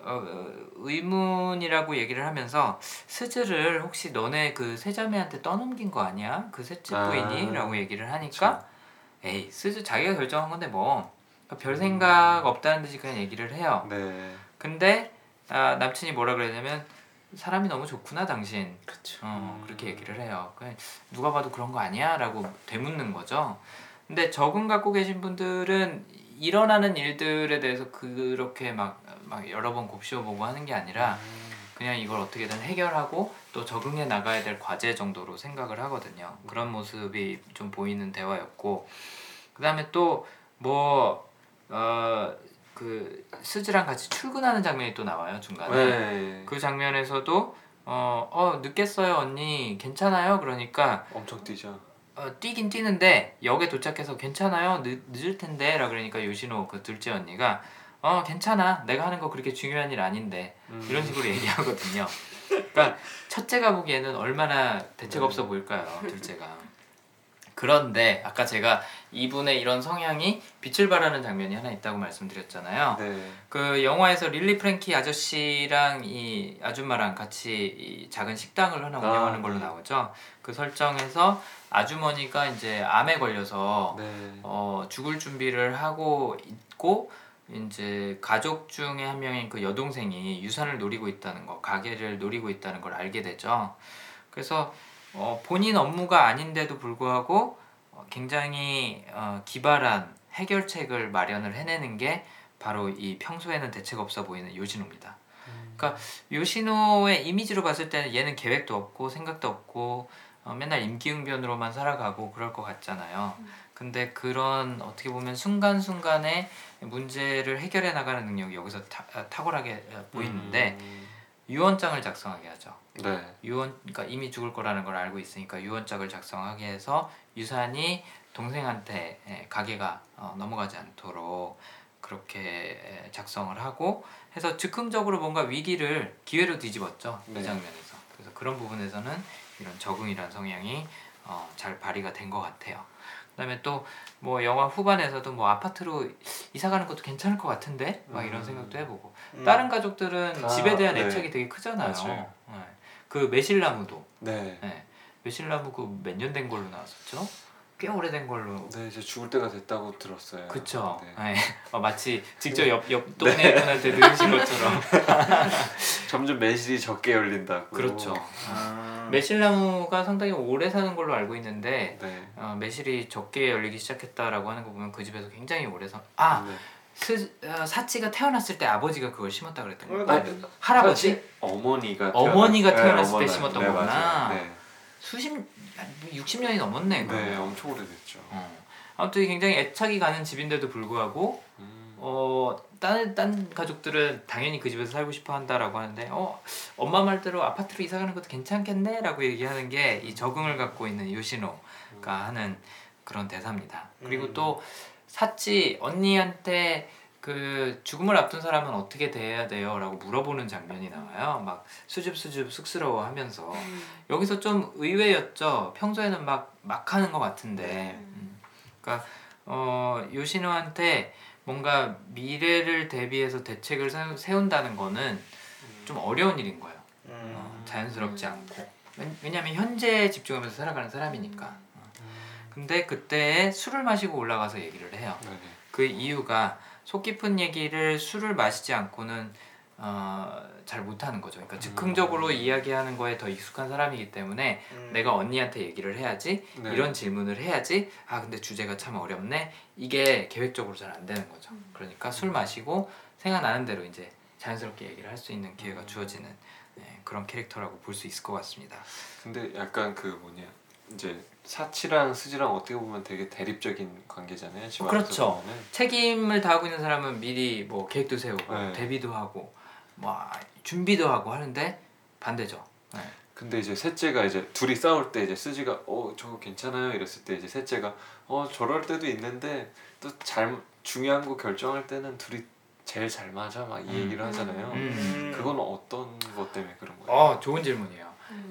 어, 의문이라고 얘기를 하면서 스즈를 혹시 너네 그 세자매한테 떠넘긴 거 아니야? 그 셋째 아, 부인이?라고 얘기를 하니까 에이 스즈 자기가 결정한 건데 뭐별 생각 없다는 듯이 그냥 얘기를 해요. 네. 근데 아, 남친이 뭐라 그러냐면 사람이 너무 좋구나 당신. 그렇죠. 어, 그렇게 얘기를 해요. 누가 봐도 그런 거 아니야라고 되묻는 거죠. 근데 적응 갖고 계신 분들은 일어나는 일들에 대해서 그렇게 막, 막 여러 번 곱씹어보고 하는 게 아니라 그냥 이걸 어떻게든 해결하고 또 적응해 나가야 될 과제 정도로 생각을 하거든요. 그런 모습이 좀 보이는 대화였고 그 다음에 또뭐 어 그 스즈랑 같이 출근하는 장면이 또 나와요 중간에. 네. 그 장면에서도 어, 어 늦겠어요 언니 괜찮아요 그러니까 엄청 뛰죠. 어, 뛰긴 뛰는데 역에 도착해서 괜찮아요 늦, 늦을 텐데 라 그러니까 요시노 그 둘째 언니가 어 괜찮아 내가 하는 거 그렇게 중요한 일 아닌데 음. 이런 식으로 얘기하거든요 그러니까 첫째가 보기에는 얼마나 대책 없어 네. 보일까요 둘째가 그런데 아까 제가 이분의 이런 성향이 빛을 발하는 장면이 하나 있다고 말씀드렸잖아요 네. 그 영화에서 릴리 프랭키 아저씨랑 이 아줌마랑 같이 이 작은 식당을 하나 아, 운영하는 걸로 네. 나오죠. 그 설정에서 아주머니가 이제 암에 걸려서 네. 어, 죽을 준비를 하고 있고 이제 가족 중에 한 명인 그 여동생이 유산을 노리고 있다는 거, 가게를 노리고 있다는 걸 알게 되죠. 그래서 어, 본인 업무가 아닌데도 불구하고 어, 굉장히 어, 기발한 해결책을 마련을 해내는 게 바로 이 평소에는 대책 없어 보이는 요시노입니다. 그러니까 요시노의 이미지로 봤을 때는 얘는 계획도 없고 생각도 없고 어, 맨날 임기응변으로만 살아가고 그럴 것 같잖아요. 근데 그런 어떻게 보면 순간순간에 문제를 해결해 나가는 능력이 여기서 타, 아, 탁월하게 어, 보이는데 음. 유언장을 작성하게 하죠. 네. 유언 그러니까 이미 죽을 거라는 걸 알고 있으니까 유언장을 작성하게 해서 유산이 동생한테 예, 가게가 어, 넘어가지 않도록 그렇게 예, 작성을 하고 해서 즉흥적으로 뭔가 위기를 기회로 뒤집었죠 네. 이 장면에서 그래서 그런 부분에서는 이런 적응이란 성향이 어, 잘 발휘가 된 것 같아요. 그다음에 또 뭐 영화 후반에서도 뭐 아파트로 이사 가는 것도 괜찮을 것 같은데 막 이런 음. 생각도 해보고 음. 다른 가족들은 아, 집에 대한 네. 애착이 되게 크잖아요. 맞아요. 네. 그 매실나무도 네. 네. 매실나무 그 몇 년 된 걸로 나왔었죠? 꽤 오래된 걸로. 네, 이제 죽을 때가 됐다고 들었어요. 그쵸. 네. 네. 어, 마치 직접 옆, 옆 동네 분한테 들으신 것처럼. 점점 매실이 적게 열린다고. 그렇죠. 아. 매실나무가 상당히 오래 사는 걸로 알고 있는데 네. 어, 매실이 적게 열리기 시작했다라고 하는 거 보면 그 집에서 굉장히 오래 사. 아 네. 스, 어, 사치가 태어났을 때 아버지가 그걸 심었다 그랬던 어, 거. 네. 할아버지? 사실 어머니가 어머니가 태어났- 태어났을 때 어머나. 심었던 네, 거구나. 네. 수십 60년이 넘었네. 네, 그러면. 엄청 오래됐죠. 어. 아무튼 굉장히 애착이 가는 집인데도 불구하고 음. 어, 딴, 딴 가족들은 당연히 그 집에서 살고 싶어 한다라고 하는데 어, 엄마 말대로 아파트로 이사 가는 것도 괜찮겠네 라고 얘기하는 게 이 적응을 갖고 있는 요시노가 하는 그런 대사입니다. 그리고 음. 또 사치 언니한테 그 죽음을 앞둔 사람은 어떻게 대해야 돼요? 라고 물어보는 장면이 나와요. 막 수줍수줍 쑥스러워 하면서 여기서 좀 의외였죠. 평소에는 막, 막 하는 것 같은데. 음. 그러니까, 어, 요시노한테 뭔가 미래를 대비해서 대책을 세운다는 거는 좀 어려운 일인 거예요. 어, 음. 자연스럽지 음. 않고. 왜- 왜냐면 현재에 집중하면서 살아가는 사람이니까. 어. 근데 그때 술을 마시고 올라가서 얘기를 해요. 네, 네. 그 이유가 속 깊은 얘기를 술을 마시지 않고는 어, 잘 못하는 거죠. 음. 그러니까 즉흥적으로 이야기하는 거에 더 익숙한 사람이기 때문에 음. 내가 언니한테 얘기를 해야지 네. 이런 질문을 해야지 아 근데 주제가 참 어렵네 이게 계획적으로 잘 안 되는 거죠. 그러니까 술 마시고 생각나는 대로 이제 자연스럽게 얘기를 할 수 있는 기회가 주어지는 네, 그런 캐릭터라고 볼 수 있을 것 같습니다. 근데 약간 그 뭐냐 이제 사치랑 스지랑 어떻게 보면 되게 대립적인 관계잖아요. 지금 그렇죠. 보면은. 책임을 다하고 있는 사람은 미리 뭐 계획도 세우고 네. 대비도 하고 뭐 준비도 하고 하는데 반대죠. 네. 근데 이제 셋째가 이제 둘이 싸울 때 이제 스지가 어 저거 괜찮아요 이랬을 때 이제 셋째가 어 저럴 때도 있는데 또 잘 중요한 거 결정할 때는 둘이 제일 잘 맞아 막이 음. 얘기를 하잖아요. 음. 그건 어떤 것 때문에 그런 거예요? 어 좋은 질문이에요.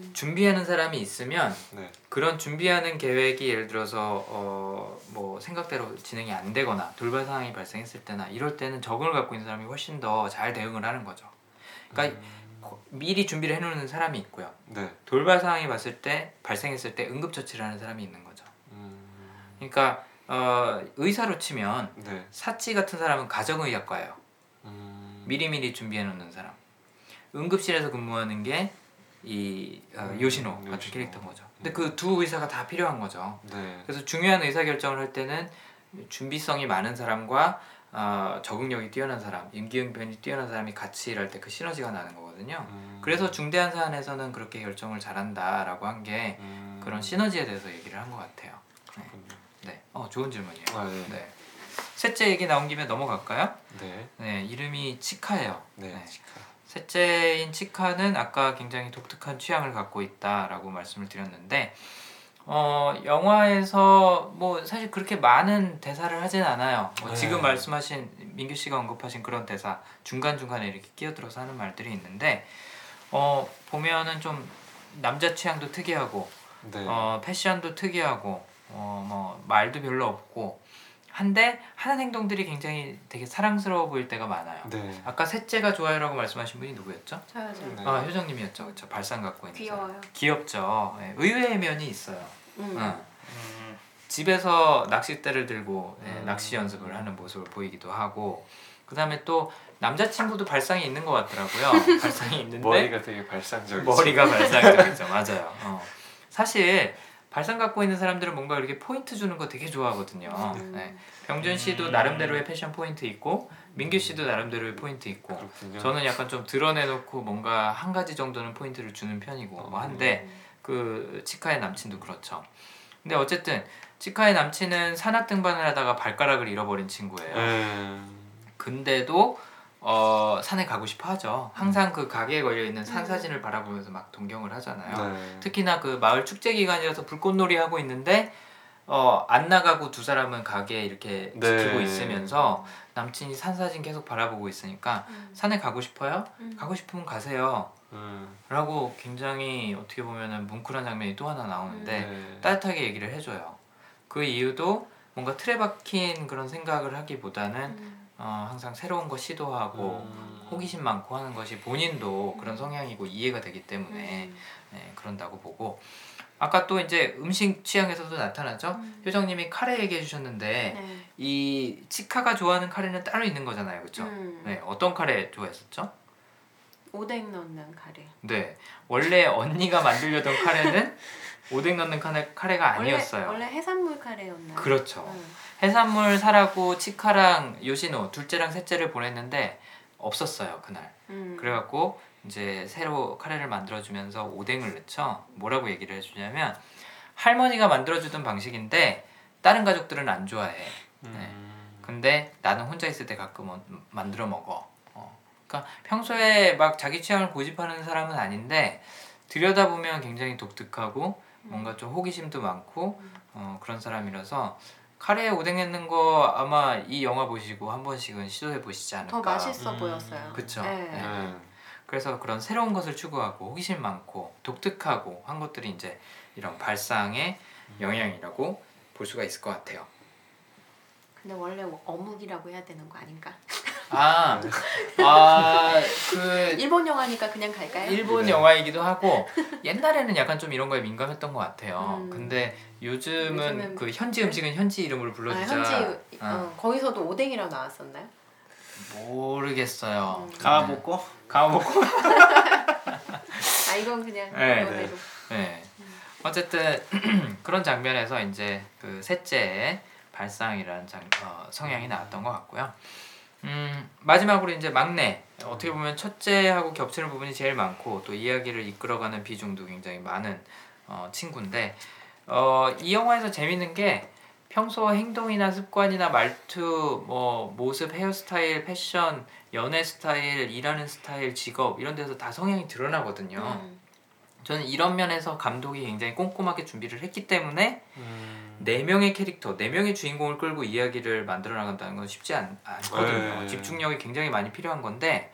음. 준비하는 사람이 있으면 네. 그런 준비하는 계획이 예를 들어서 어, 뭐 생각대로 진행이 안 되거나 돌발 상황이 발생했을 때나 이럴 때는 적응을 갖고 있는 사람이 훨씬 더 잘 대응을 하는 거죠. 그러니까 고- 미리 준비를 해놓는 사람이 있고요. 네. 돌발 상황이 봤을 때 발생했을 때 응급처치를 하는 사람이 있는 거죠. 음, 그러니까 어, 의사로 치면 네. 사치 같은 사람은 가정의학과예요. 음, 미리미리 준비해 놓는 사람. 응급실에서 근무하는 게 이 어, 음, 같은 요신호. 캐릭터인 거죠. 근데 그 두 의사가 다 필요한 거죠. 네. 그래서 중요한 의사 결정을 할 때는 준비성이 많은 사람과 어, 적응력이 뛰어난 사람, 임기응변이 뛰어난 사람이 같이 일할 때 그 시너지가 나는 거거든요. 음, 그래서 중대한 사안에서는 그렇게 결정을 잘한다라고 한게 음, 그런 시너지에 대해서 얘기를 한 것 같아요. 그렇군요. 네, 어 좋은 질문이에요. 아, 네. 네, 셋째 얘기 나온 김에 넘어갈까요? 네. 네, 이름이 치카예요. 네. 네. 셋째인 치카는 아까 굉장히 독특한 취향을 갖고 있다라고 말씀을 드렸는데 어 영화에서 뭐 사실 그렇게 많은 대사를 하진 않아요. 뭐 네. 지금 말씀하신 민규 씨가 언급하신 그런 대사 중간 중간에 이렇게 끼어들어서 하는 말들이 있는데 어 보면은 좀 남자 취향도 특이하고 네. 어 패션도 특이하고 어 뭐 말도 별로 없고 한데 하는 행동들이 굉장히 되게 사랑스러워 보일 때가 많아요. 네. 아까 셋째가 좋아요라고 말씀하신 분이 누구였죠? 저요 저. 네. 아 효정님이었죠, 그렇죠. 발상 갖고 있는. 귀여워요. 귀엽죠. 예, 의외의 면이 있어요. 음. 응. 음. 집에서 낚싯대를 들고 예, 음. 낚시 연습을 하는 모습을 보이기도 하고 그다음에 또 남자친구도 발상이 있는 것 같더라고요. 발상이 있는데 머리가 되게 발상적이죠. 머리가 발상적이죠. 맞아요. 어. 사실 발상 갖고 있는 사람들은 뭔가 이렇게 포인트 주는 거 되게 좋아하거든요. 음. 네. 병준 씨도 음. 나름대로의 패션 포인트 있고 민규 씨도 나름대로의 포인트 있고 그렇군요. 저는 약간 좀 드러내놓고 뭔가 한 가지 정도는 포인트를 주는 편이고 뭐 한데 그 치카의 남친도 그렇죠. 근데 어쨌든 치카의 남친은 산악 등반을 하다가 발가락을 잃어버린 친구예요. 네. 근데도 어, 산에 가고 싶어 하죠. 항상 그 가게에 걸려 있는 산 음. 사진을 바라보면서 막 동경을 하잖아요. 네. 특히나 그 마을 축제 기간이라서 불꽃놀이 하고 있는데 어, 안 나가고 두 사람은 가게에 이렇게 네. 지키고 있으면서 남친이 산 사진 계속 바라보고 있으니까 음. 산에 가고 싶어요? 음. 가고 싶으면 가세요. 음, 라고 굉장히 어떻게 보면은 뭉클한 장면이 또 하나 나오는데 네. 따뜻하게 얘기를 해줘요. 그 이유도 뭔가 틀에 박힌 그런 생각을 하기보다는 음. 어, 항상 새로운 거 시도하고 음. 호기심 많고 하는 것이 본인도 그런 성향이고 이해가 되기 때문에 음. 네, 그런다고 보고 아까 또 이제 음식 취향에서도 나타나죠. 음. 효정님이 카레 얘기해 주셨는데 네. 이 치카가 좋아하는 카레는 따로 있는 거잖아요, 그렇죠? 음. 네, 어떤 카레 좋아했었죠? 오뎅 넣는 카레. 네, 원래 언니가 만들려던 카레는 오뎅 넣는 카레, 카레가 아니었어요. 원래, 원래 해산물 카레였나요? 그렇죠. 음. 해산물 사라고 치카랑 요시노 둘째랑 셋째를 보냈는데 없었어요 그날. 음. 그래갖고 이제 새로 카레를 만들어주면서 오뎅을 넣죠. 뭐라고 얘기를 해주냐면 할머니가 만들어주던 방식인데 다른 가족들은 안 좋아해. 음. 근데 나는 혼자 있을 때 가끔 어- 만들어 먹어. 어. 그러니까 평소에 막 자기 취향을 고집하는 사람은 아닌데 들여다보면 굉장히 독특하고 뭔가 좀 호기심도 많고 어, 그런 사람이라서 카레에 오뎅 넣는 거 아마 이 영화 보시고 한 번씩은 시도해 보시지 않을까. 더 맛있어 음. 보였어요. 그쵸. 네. 네. 네. 그래서 그런 새로운 것을 추구하고 호기심 많고 독특하고 한 것들이 이제 이런 발상의 영향이라고 볼 수가 있을 것 같아요. 근데 원래 어묵이라고 해야 되는 거 아닌가? 아, 아, 그 일본 영화니까 그냥 갈까요? 일본 네. 영화이기도 하고 옛날에는 약간 좀 이런 거에 민감했던 것 같아요. 음. 근데 요즘은 요즘은- 그 현지 음식은 현지 이름으로 아, 불러주자. 현지 어. 어, 거기서도 오뎅이라고 나왔었나요? 모르겠어요. 음. 가보고 가보고. 아 이건 그냥 네, 이번에로. 네. 어쨌든 그런 장면에서 이제 그 셋째의 발상이라는 장, 어, 성향이 나왔던 것 같고요. 음, 마지막으로 이제 막내 어떻게 보면 첫째하고 겹치는 부분이 제일 많고 또 이야기를 이끌어가는 비중도 굉장히 많은 어, 친구인데 어, 이 영화에서 재밌는 게 평소 행동이나 습관이나 말투, 뭐 모습, 헤어스타일, 패션, 연애 스타일, 일하는 스타일, 직업 이런 데서 다 성향이 드러나거든요. 음. 저는 이런 면에서 감독이 굉장히 꼼꼼하게 준비를 했기 때문에 음. 네 명의 캐릭터, 네 명의 주인공을 끌고 이야기를 만들어 나간다는 건 쉽지 않, 않거든요. 네. 집중력이 굉장히 많이 필요한 건데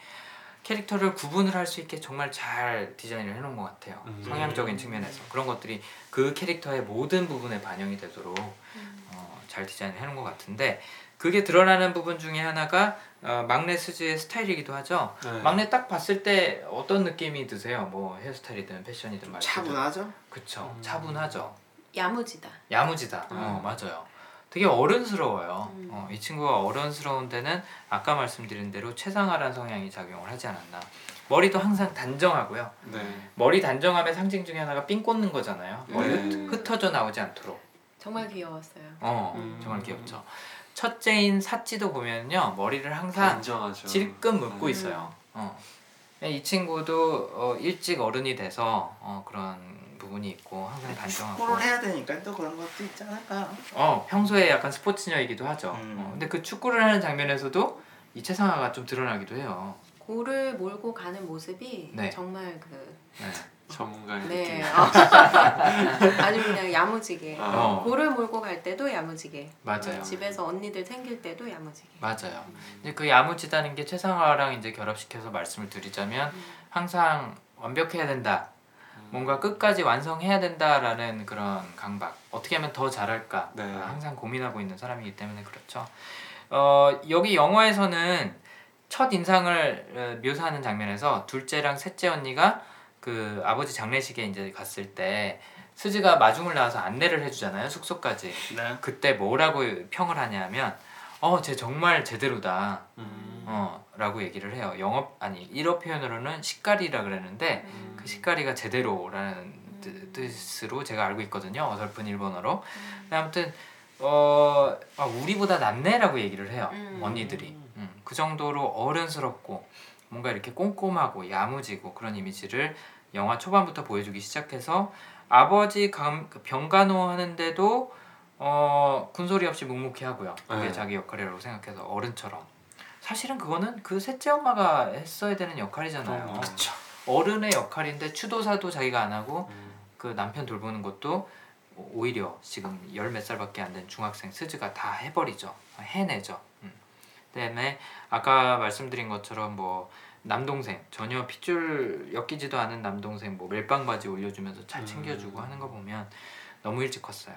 캐릭터를 구분을 할 수 있게 정말 잘 디자인을 해놓은 것 같아요. 음. 성향적인 측면에서 그런 것들이 그 캐릭터의 모든 부분에 반영이 되도록 어, 잘 디자인을 해놓은 것 같은데 그게 드러나는 부분 중에 하나가 어, 막내 스즈의 스타일이기도 하죠. 네. 막내 딱 봤을 때 어떤 느낌이 드세요? 뭐 헤어스타일이든 패션이든 말이든. 차분하죠. 그쵸. 음. 차분하죠. 야무지다. 야무지다. 음. 어 맞아요. 되게 어른스러워요. 음. 어, 이 친구가 어른스러운 데는 아까 말씀드린 대로 최상화란 성향이 작용을 하지 않았나. 머리도 항상 단정하고요. 네. 머리 단정함의 상징 중에 하나가 삥 꽂는 거잖아요. 머리 네. 흩- 흩어져 나오지 않도록. 정말 귀여웠어요. 어 음. 정말 귀엽죠. 첫째인 사찌도 보면요 머리를 항상 단정하죠. 질끈 묶고 음. 있어요. 어. 이 친구도 어, 일찍 어른이 돼서 어, 그런 부분이 있고 항상 단정하고. 축구를 해야 되니까 또 그런 것도 있지 않을까. 어 평소에 약간 스포츠녀이기도 하죠. 음. 어, 근데 그 축구를 하는 장면에서도 이 최상화가 좀 드러나기도 해요. 고를 몰고 가는 모습이 네. 정말 그 네. 전문가의 네. 느낌. 아, 아주 그냥 야무지게. 아. 어. 고를 몰고 갈 때도 야무지게. 맞아요. 음, 집에서 언니들 챙길 때도 야무지게. 맞아요. 이제 그 야무지다는 게 최상화랑 이제 결합시켜서 말씀을 드리자면 음. 항상 완벽해야 된다. 뭔가 끝까지 완성해야 된다라는 그런 강박. 어떻게 하면 더 잘할까? 네. 아, 항상 고민하고 있는 사람이기 때문에 그렇죠. 어, 여기 영화에서는 첫 인상을 어, 묘사하는 장면에서 둘째랑 셋째 언니가 그 아버지 장례식에 이제 갔을 때 스즈가 마중을 나와서 안내를 해주잖아요 숙소까지. 네. 그때 뭐라고 평을 하냐면 어 쟤 정말 제대로다. 음. 어 라고 얘기를 해요. 영업 아니 일어 표현으로는 식가리라 그랬는데 음. 그 식가리가 제대로라는 뜻- 뜻으로 제가 알고 있거든요. 어설픈 일본어로. 근데 아무튼 어 아, 우리보다 낫네라고 얘기를 해요. 음. 언니들이. 음, 그 정도로 어른스럽고 뭔가 이렇게 꼼꼼하고 야무지고 그런 이미지를 영화 초반부터 보여주기 시작해서 아버지 감, 그 병간호 하는데도 어 군소리 없이 묵묵히 하고요. 그게 네. 자기 역할이라고 생각해서 어른처럼. 사실은 그거는 그 셋째 엄마가 했어야 되는 역할이잖아요. 어. 어른의 역할인데 추도사도 자기가 안 하고 음. 그 남편 돌보는 것도 오히려 지금 열 몇 살밖에 안 된 중학생 스즈가 다 해버리죠. 해내죠. 음. 그다음에 아까 말씀드린 것처럼 뭐 남동생 전혀 핏줄 엮이지도 않은 남동생 뭐 멜빵 바지 올려주면서 잘 챙겨주고 음. 하는 거 보면 너무 일찍 컸어요.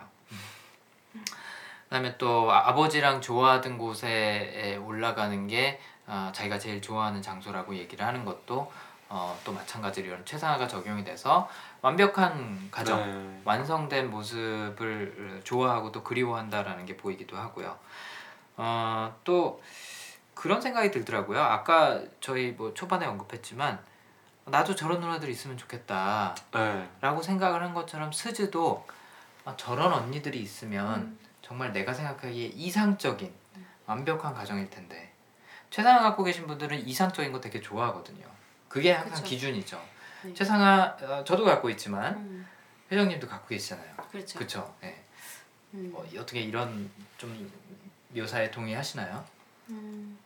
음. 그다음에 또 아- 아버지랑 좋아하던 곳에 올라가는 게 어, 자기가 제일 좋아하는 장소라고 얘기를 하는 것도 어, 또 마찬가지로 이런 최상화가 적용이 돼서 완벽한 가정 네. 완성된 모습을 좋아하고 또 그리워한다라는 게 보이기도 하고요. 어, 또 그런 생각이 들더라고요. 아까 저희 뭐 초반에 언급했지만 나도 저런 누나들 있으면 좋겠다라고 네. 생각을 한 것처럼 스즈도 아, 저런 언니들이 있으면 음. 정말 내가 생각하기에 이상적인 완벽한 가정일 텐데 최상화 갖고 계신 분들은 이상적인 거 되게 좋아하거든요. 그게 항상 그쵸. 기준이죠. 네. 최상화 어, 저도 갖고 있지만 음, 회장님도 갖고 계시잖아요. 그렇죠. 그렇죠. 예. 음. 어, 어떻게 이런 좀 묘사에 동의하시나요? 음,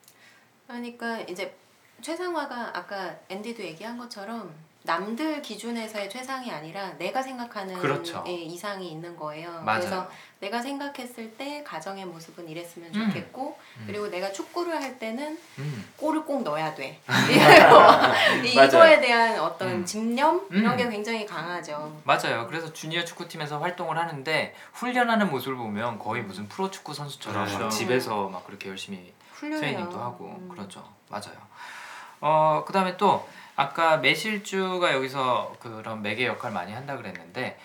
그러니까 이제 최상화가 아까 앤디도 얘기한 것처럼 남들 기준에서의 최상이 아니라 내가 생각하는 그렇죠. 예, 이상이 있는 거예요. 맞아요. 그래서 내가 생각했을 때 가정의 모습은 이랬으면 음. 좋겠고 음. 그리고 내가 축구를 할 때는 음. 골을 꼭 넣어야 돼. 이거에 대한 어떤 음. 집념 이런 음. 게 굉장히 강하죠. 맞아요. 그래서 주니어 축구팀에서 활동을 하는데 훈련하는 모습을 보면 거의 무슨 프로 축구 선수처럼 막 그렇죠. 집에서 막 그렇게 열심히. 트레이닝도 하고 음. 그렇죠. 맞아요. 어 그다음에 또 아까 매실주가 여기서 그런 매개 역할 많이 한다 그랬는데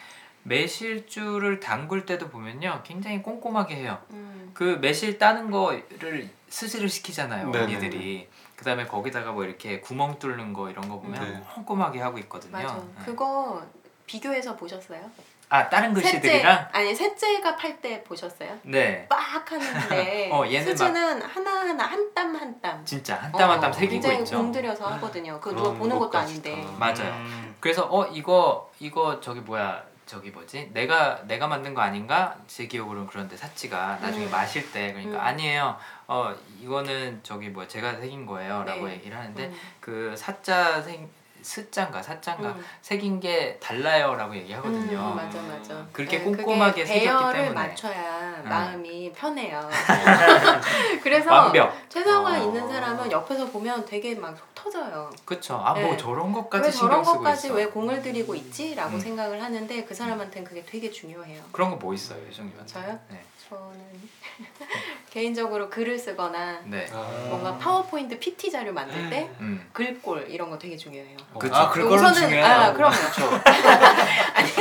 매실주를 담글 때도 보면요 굉장히 꼼꼼하게 해요. 음. 그 매실 따는 거를 스지를 시키잖아요 네네네. 언니들이. 그다음에 거기다가 뭐 이렇게 구멍 뚫는 거 이런 거 보면 네. 꼼꼼하게 하고 있거든요. 맞아. 네. 그거 비교해서 보셨어요? 아 다른 글씨들이랑 아니 셋째가 팔 때 보셨어요? 네 빡 하는데 어, 얘는 수즈는 하나 하나 한 땀 한 땀. 진짜 한 땀 한땀 어, 새기고 굉장히 있죠. 공들여서 하거든요. 그거 누가 보는 것도 아닌데. 다. 맞아요. 음. 그래서 어 이거 이거 저기 뭐야 저기 뭐지 내가 내가 만든 거 아닌가 제 기억으로는 그런데 사치가 나중에 음. 마실 때 그러니까 음. 아니에요 어 이거는 저기 뭐 제가 새긴 거예요라고 네. 얘기를 하는데 음. 그 사자 생 스자인가 사자인가 음. 새긴 게 달라요라고 얘기하거든요. 음, 맞아 맞아. 그렇게 네, 꼼꼼하게 새겼기 때문에. 맞춰야 음. 마음이 편해요. 그래서 완벽 최상화 어. 있는 사람은 옆에서 보면 되게 막 속 터져요. 그쵸 아뭐 네. 저런 것까지 왜 신경 저런 쓰고 것까지 있어 왜 공을 들이고 있지?라고 음. 생각을 하는데 그 사람한테는 그게 되게 중요해요. 그런 거 뭐 있어요 회장님한테 저요? 네. 저는 개인적으로 글을 쓰거나 네. 아. 뭔가 파워포인트 PT 자료 만들 때 음. 글꼴 이런 거 되게 중요해요. 그쵸. 아, 우선은 중요해요. 아 그럼요. 아니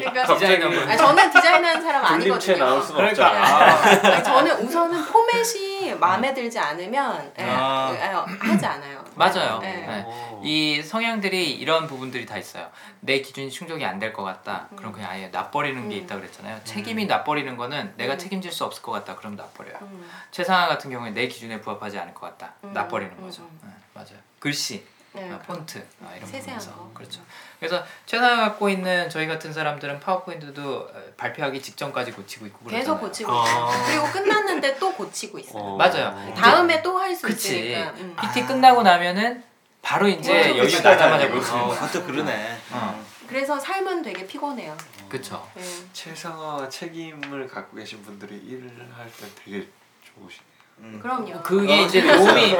그러니까 디자이너분 아니, 저는 디자인하는 사람 돌림체 아니거든요. 나올 수는 그러니까 없잖아. 아, 아니, 저는 우선은 포맷이 마음에 들지 않으면 예, 아. 예, 하지 않아요. 맞아요. 네. 네. 오. 이 성향들이 이런 부분들이 다 있어요. 내 기준이 충족이 안 될 것 같다. 그럼 그냥 아예 놔버리는 게 음. 있다 그랬잖아요. 책임이 놔버리는 거는 내가 음. 책임질 수 없을 것 같다. 그럼 놔버려요. 음, 최상화 같은 경우에 내 기준에 부합하지 않을 것 같다. 음. 놔버리는 음, 거죠. 음. 네, 맞아요. 글씨, 네, 아, 폰트 아, 이런 세세한 부분에서 거. 그렇죠. 그래서 최상화 갖고 있는 저희 같은 사람들은 파워포인트도 어, 발표하기 직전까지 고치고 있고 그렇잖아요. 계속 고치고 어. 있어요. 그리고 끝났는데 또 고치고 있어요. 어. 맞아요. 다음에 또 할 수. 있으니까. 음. PT 끝나고 나면은 바로 이제 맞아, 여유. 나자마자 볼수 있는 어, 거야. 그것도 그러네. 어. 그래서 삶은 되게 피곤해요. 그쵸. 네. 최상화 책임을 갖고 계신 분들이 일을 할 때 되게 좋으시네요. 음. 그럼요. 그게 어, 이제 도움이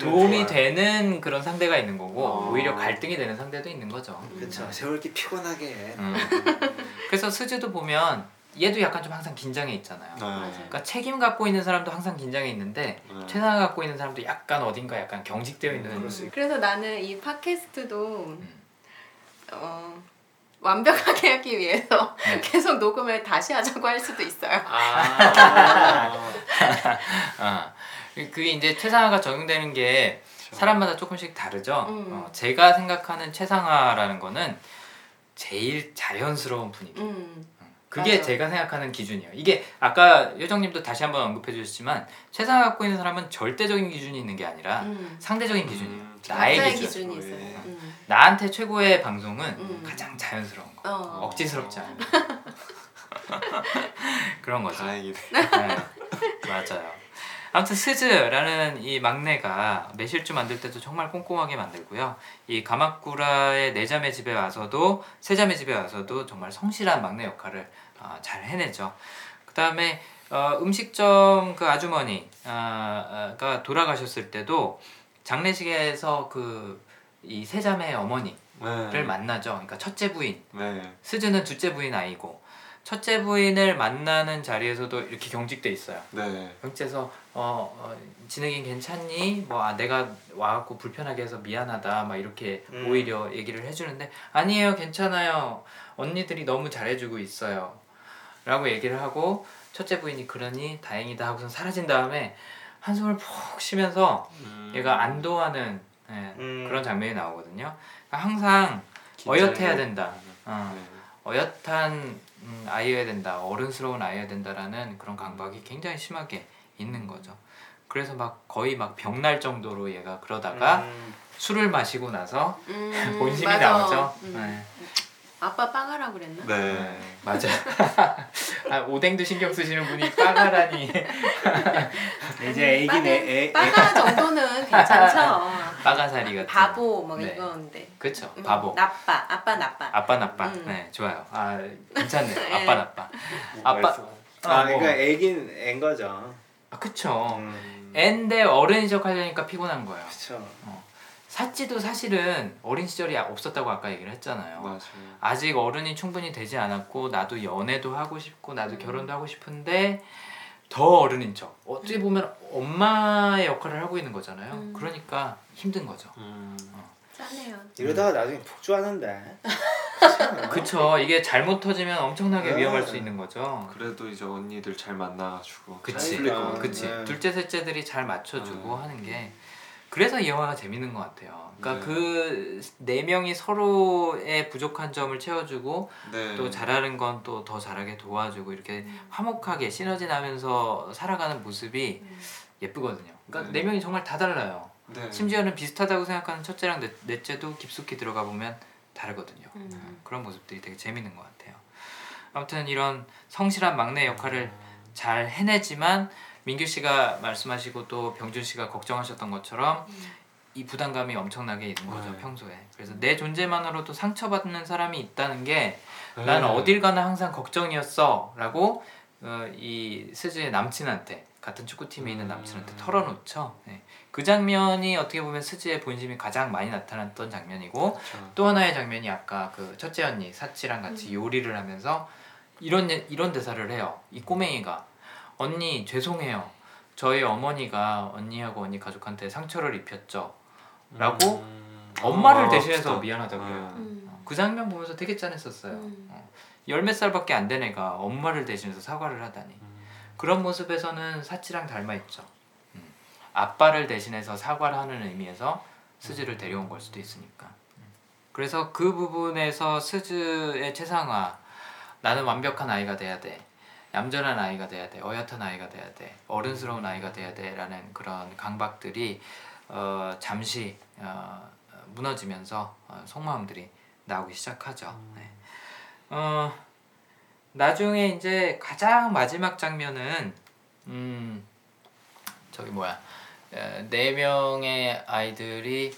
도움이. 되는 그런 상대가 있는 거고 어. 오히려 갈등이 되는 상대도 있는 거죠. 그렇죠. 세월 게 피곤하게. 해. 음. 그래서 스즈도 보면 얘도 약간 좀 항상 긴장해 있잖아요. 네. 그러니까 책임 갖고 있는 사람도 항상 긴장해 있는데 네. 최상화 갖고 있는 사람도 약간 어딘가 약간 경직되어 있는 그럴 수 그래서 나는 이 팟캐스트도 음. 어, 완벽하게 하기 위해서 네. 계속 녹음을 다시 하자고 할 수도 있어요. 아. 아, 그게 이제 최상화가 적용되는 게 사람마다 조금씩 다르죠. 음. 어, 제가 생각하는 최상화라는 거는 제일 자연스러운 분위기. 음, 그게 맞아. 제가 생각하는 기준이에요. 이게 아까 요정님도 다시 한번 언급해 주셨지만 최상화 갖고 있는 사람은 절대적인 기준이 있는 게 아니라 음. 상대적인 기준이에요. 음, 나의 기준. 기준이 예. 있어요. 음. 나한테 최고의 방송은 음. 가장 자연스러운 거. 어. 억지스럽지 않은 그런 거죠. 다행이네. 네, 맞아요. 아무튼 스즈라는 이 막내가 매실주 만들 때도 정말 꼼꼼하게 만들고요. 이 가마쿠라의 네 자매 집에 와서도 세 자매 집에 와서도 정말 성실한 막내 역할을 어, 잘 해내죠. 그 다음에 어, 음식점 그 아주머니가 돌아가셨을 때도 장례식에서 그 이 세 자매의 어머니를 네. 만나죠. 그러니까 첫째 부인 네. 스즈는 둘째 부인 아이고 첫째 부인을 만나는 자리에서도 이렇게 경직돼 있어요. 네. 경직해서 어, 어 진욱이 괜찮니? 뭐 아, 내가 와갖고 불편하게 해서 미안하다 막 이렇게 음. 오히려 얘기를 해주는데 아니에요 괜찮아요 언니들이 너무 잘해주고 있어요 라고 얘기를 하고 첫째 부인이 그러니 다행이다 하고선 사라진 다음에 한숨을 푹 쉬면서 음. 얘가 안도하는 예, 음. 그런 장면이 나오거든요 그러니까 항상 어엿해야 된다. 어. 네. 어엿한 음, 아이여야 된다, 어른스러운 아이여야 된다라는 그런 강박이 굉장히 심하게 있는 거죠. 그래서 막 거의 막 병날 정도로 얘가 그러다가 음. 술을 마시고 나서 음, 본심이 맞아. 나오죠. 음. 네. 아빠 빵하라 그랬나? 네. 맞아. 아, 오뎅도 신경 쓰시는 분이 빠가라니 이제 애긴 애, 애, 애. 빠가 정도는 괜찮죠. 빠가사리 같은. 바보 뭐 네. 이건데. 그쵸. 음, 바보. 나빠. 아빠 나빠. 아빠 나빠. 음. 네, 좋아요. 아 괜찮네요. 네. 아빠 나빠. 뭐가 아빠-? 아, 어, 뭐. 그러니까 애긴 애인 거죠. 아, 그쵸. 음. 애인데 어른인 척 하려니까 피곤한 거예요. 그렇죠. 사찌도 사실은 어린 시절이 없었다고 아까 얘기를 했잖아요. 맞아요. 아직 어른이 충분히 되지 않았고 나도 연애도 하고 싶고 나도 음. 결혼도 하고 싶은데 더 어른인 척. 어떻게 보면 엄마의 역할을 하고 있는 거잖아요. 음. 그러니까 힘든 거죠. 음. 짜네요. 이러다가 나중에 폭주하는데. 그쵸 이게 잘못 터지면 엄청나게 네. 위험할 수 있는 거죠. 그래도 이제 언니들 잘 만나가지고 그치. 잘. 같아요. 그치 네. 둘째 셋째들이 잘 맞춰주고 음. 하는 게 그래서 이 영화가 재밌는 것 같아요. 그러니까 네. 그네 명이 서로의 부족한 점을 채워주고 네. 또 잘하는 건 또 더 잘하게 도와주고 이렇게 화목하게 시너지 나면서 살아가는 모습이 예쁘거든요. 그러니까 네. 네 명이 정말 다 달라요. 네. 심지어는 비슷하다고 생각하는 첫째랑 넷, 넷째도 깊숙이 들어가 보면 다르거든요. 음. 그런 모습들이 되게 재밌는 것 같아요. 아무튼 이런 성실한 막내 역할을 잘 해내지만 민규 씨가 말씀하시고 또 병준 씨가 걱정하셨던 것처럼 이 부담감이 엄청나게 있는 거죠 네. 평소에. 그래서 내 존재만으로도 상처받는 사람이 있다는 게 네. 난 어딜 가나 항상 걱정이었어 라고 어, 이 스즈의 남친한테 같은 축구팀에 있는 남친한테 음. 털어놓죠. 네. 그 장면이 어떻게 보면 스즈의 본심이 가장 많이 나타났던 장면이고 그렇죠. 또 하나의 장면이 아까 그 첫째 언니 사치랑 같이 요리를 하면서 이런 예- 이런 대사를 해요. 이 꼬맹이가 언니 죄송해요. 저희 어머니가 언니하고 언니 가족한테 상처를 입혔죠. 라고 음. 엄마를 아, 대신해서 진짜. 미안하다고 그래요. 음. 어, 그 장면 보면서 되게 짠했었어요. 음. 어, 열몇 살밖에 안 된 애가 엄마를 대신해서 사과를 하다니. 음. 그런 모습에서는 사치랑 닮아 있죠. 음. 아빠를 대신해서 사과를 하는 의미에서 스즈를 데려온 걸 수도 있으니까. 음. 그래서 그 부분에서 스즈의 최상화, 나는 완벽한 아이가 돼야 돼, 얌전한 아이가 돼야 돼, 어엿한 아이가 돼야 돼, 어른스러운 아이가 돼야 돼라는 그런 강박들이 어, 잠시 어, 무너지면서 어, 속마음들이 나오기 시작하죠. 네. 어, 나중에 이제 가장 마지막 장면은 음 저기 뭐야 에, 네 명의 아이들이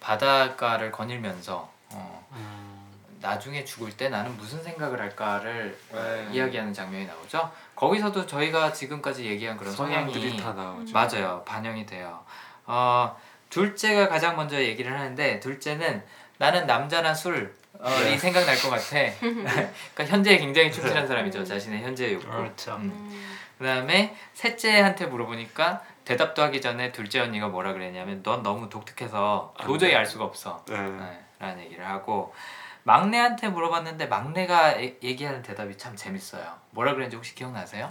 바닷가를 거닐면서 어, 음. 나중에 죽을 때 나는 무슨 생각을 할까를 어, 네. 이야기하는 장면이 나오죠. 거기서도 저희가 지금까지 얘기한 그런 성향이. 맞아요 반영이 돼요. 어, 둘째가 가장 먼저 얘기를 하는데 둘째는 나는 남자나 술이 네. 생각날 것 같아. 그러니까 현재에 굉장히 충실한 사람이죠. 자신의 현재 욕구. 그렇죠. 음. 음. 그다음에 셋째한테 물어보니까 대답도 하기 전에 둘째 언니가 뭐라 그랬냐면 넌 너무 독특해서 안 도저히 돼. 알 수가 없어. 네. 네, 라는 얘기를 하고 막내한테 물어봤는데 막내가 에- 얘기하는 대답이 참 재밌어요. 뭐라 그랬는지 혹시 기억나세요?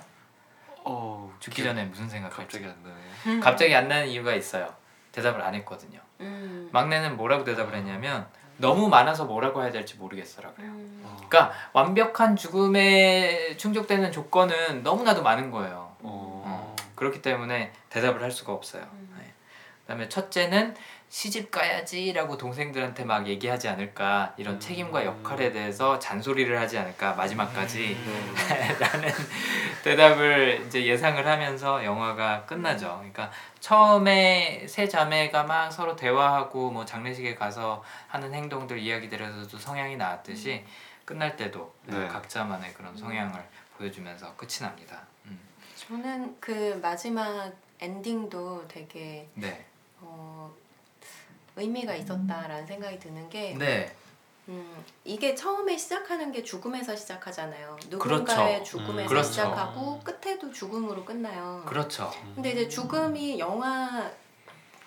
어, 죽기 전에 무슨 생각할지. 갑자기 안 나네. 갑자기 안 나는 이유가 있어요. 대답을 안 했거든요. 음. 막내는 뭐라고 대답을 했냐면 너무 많아서 뭐라고 해야 될지 모르겠어라 그래요. 음. 어. 그러니까 완벽한 죽음에 충족되는 조건은 너무나도 많은 거예요. 어. 그렇기 때문에 대답을 할 수가 없어요. 음. 네. 그다음에 첫째는 시집 가야지라고 동생들한테 막 얘기하지 않을까 이런 음. 책임과 역할에 대해서 잔소리를 하지 않을까 마지막까지 음. 라는 대답을 이제 예상을 하면서 영화가 끝나죠. 그러니까 처음에 세 자매가 막 서로 대화하고 뭐 장례식에 가서 하는 행동들 이야기들에서도 성향이 나왔듯이 끝날 때도 네. 각자만의 그런 성향을 보여주면서 끝이 납니다. 음. 저는 그 마지막 엔딩도 되게 네. 어, 의미가 있었다라는 생각이 드는 게 네. 음, 이게 처음에 시작하는 게 죽음에서 시작하잖아요. 누군가의 그렇죠. 죽음에서 음, 그렇죠. 시작하고 끝에도 죽음으로 끝나요. 그렇죠. 근데 이제 죽음이 영화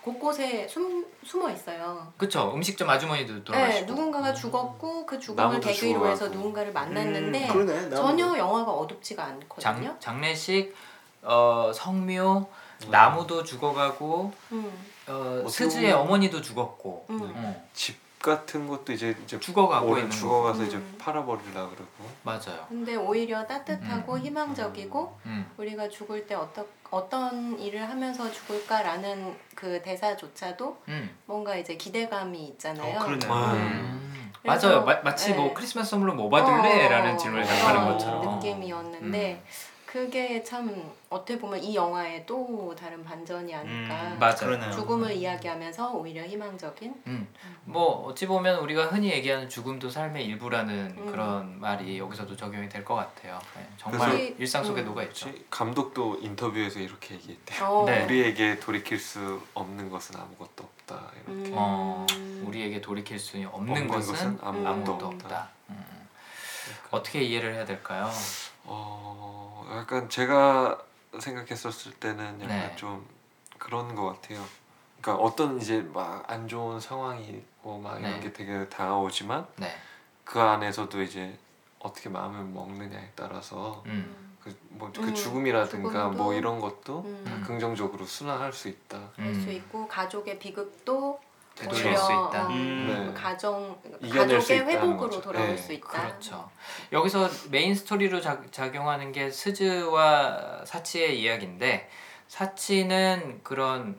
곳곳에 숨, 숨어 있어요. 그렇죠. 음식점 아주머니도 네, 돌아가시고. 누군가가 죽었고 그 죽음을 나무도 계기로 해서 죽어가고. 누군가를 만났는데 음, 그러네. 나도. 전혀 영화가 어둡지가 않거든요. 장, 장례식, 어, 성묘, 음. 나무도 죽어가고, 음, 어, 스즈의 어머니도 죽었고, 음. 어, 집 같은 것도 이제 이제 죽어가고 오래 있는 죽어가서 거. 이제 음. 팔아버리려 그러고. 맞아요. 근데 오히려 따뜻하고 음. 희망적이고 음. 우리가 죽을 때 어떤 어떤 일을 하면서 죽을까라는 그 대사조차도 음. 뭔가 이제 기대감이 있잖아요. 어. 음. 맞아요. 마, 마치 뭐 네. 크리스마스 선물로 뭐 받을래? 어, 라는 질문을 답하는 그런 것처럼. 느낌이었는데 그게 참 어떻게 보면 이 영화의 또 다른 반전이 아닐까. 음, 맞아요. 그러네요. 죽음을 이야기하면서 오히려 희망적인. 음. 뭐 어찌 보면 우리가 흔히 얘기하는 죽음도 삶의 일부라는 음. 그런 말이 여기서도 적용이 될 것 같아요. 네, 정말 그래서- 일상 속에 음. 녹아 있죠. 혹시 감독도 인터뷰에서 이렇게 얘기했대요. 어, 네. 우리에게 돌이킬 수 없는 것은 아무것도 없다. 이렇게. 음. 어, 우리에게 돌이킬 수 없는, 없는 것은, 것은 아무것도 아무것도 없다. 없다. 음. 어떻게 이해를 해야 될까요? 어, 약간 제가 생각했었을 때는 약간 네. 좀 그런 것 같아요. 그러니까 어떤 이제 막 안 좋은 상황이 있고 막 이런 네. 게 되게 다가오지만 네. 그 안에서도 이제 어떻게 마음을 먹느냐에 따라서 음. 그 뭐 그 음, 죽음이라든가 죽음도. 뭐 이런 것도 음. 다 긍정적으로 순화할 수 있다. 할수 음. 있고 가족의 비극도 되돌릴 수 있다. 어, 음. 네. 가정 이겨낼 수 가족의 회복으로. 돌아올 네, 수 있다. 그렇죠. 여기서 main story로 작, 작용하는 게 스즈와 사치의 이야기인데 사치는 그런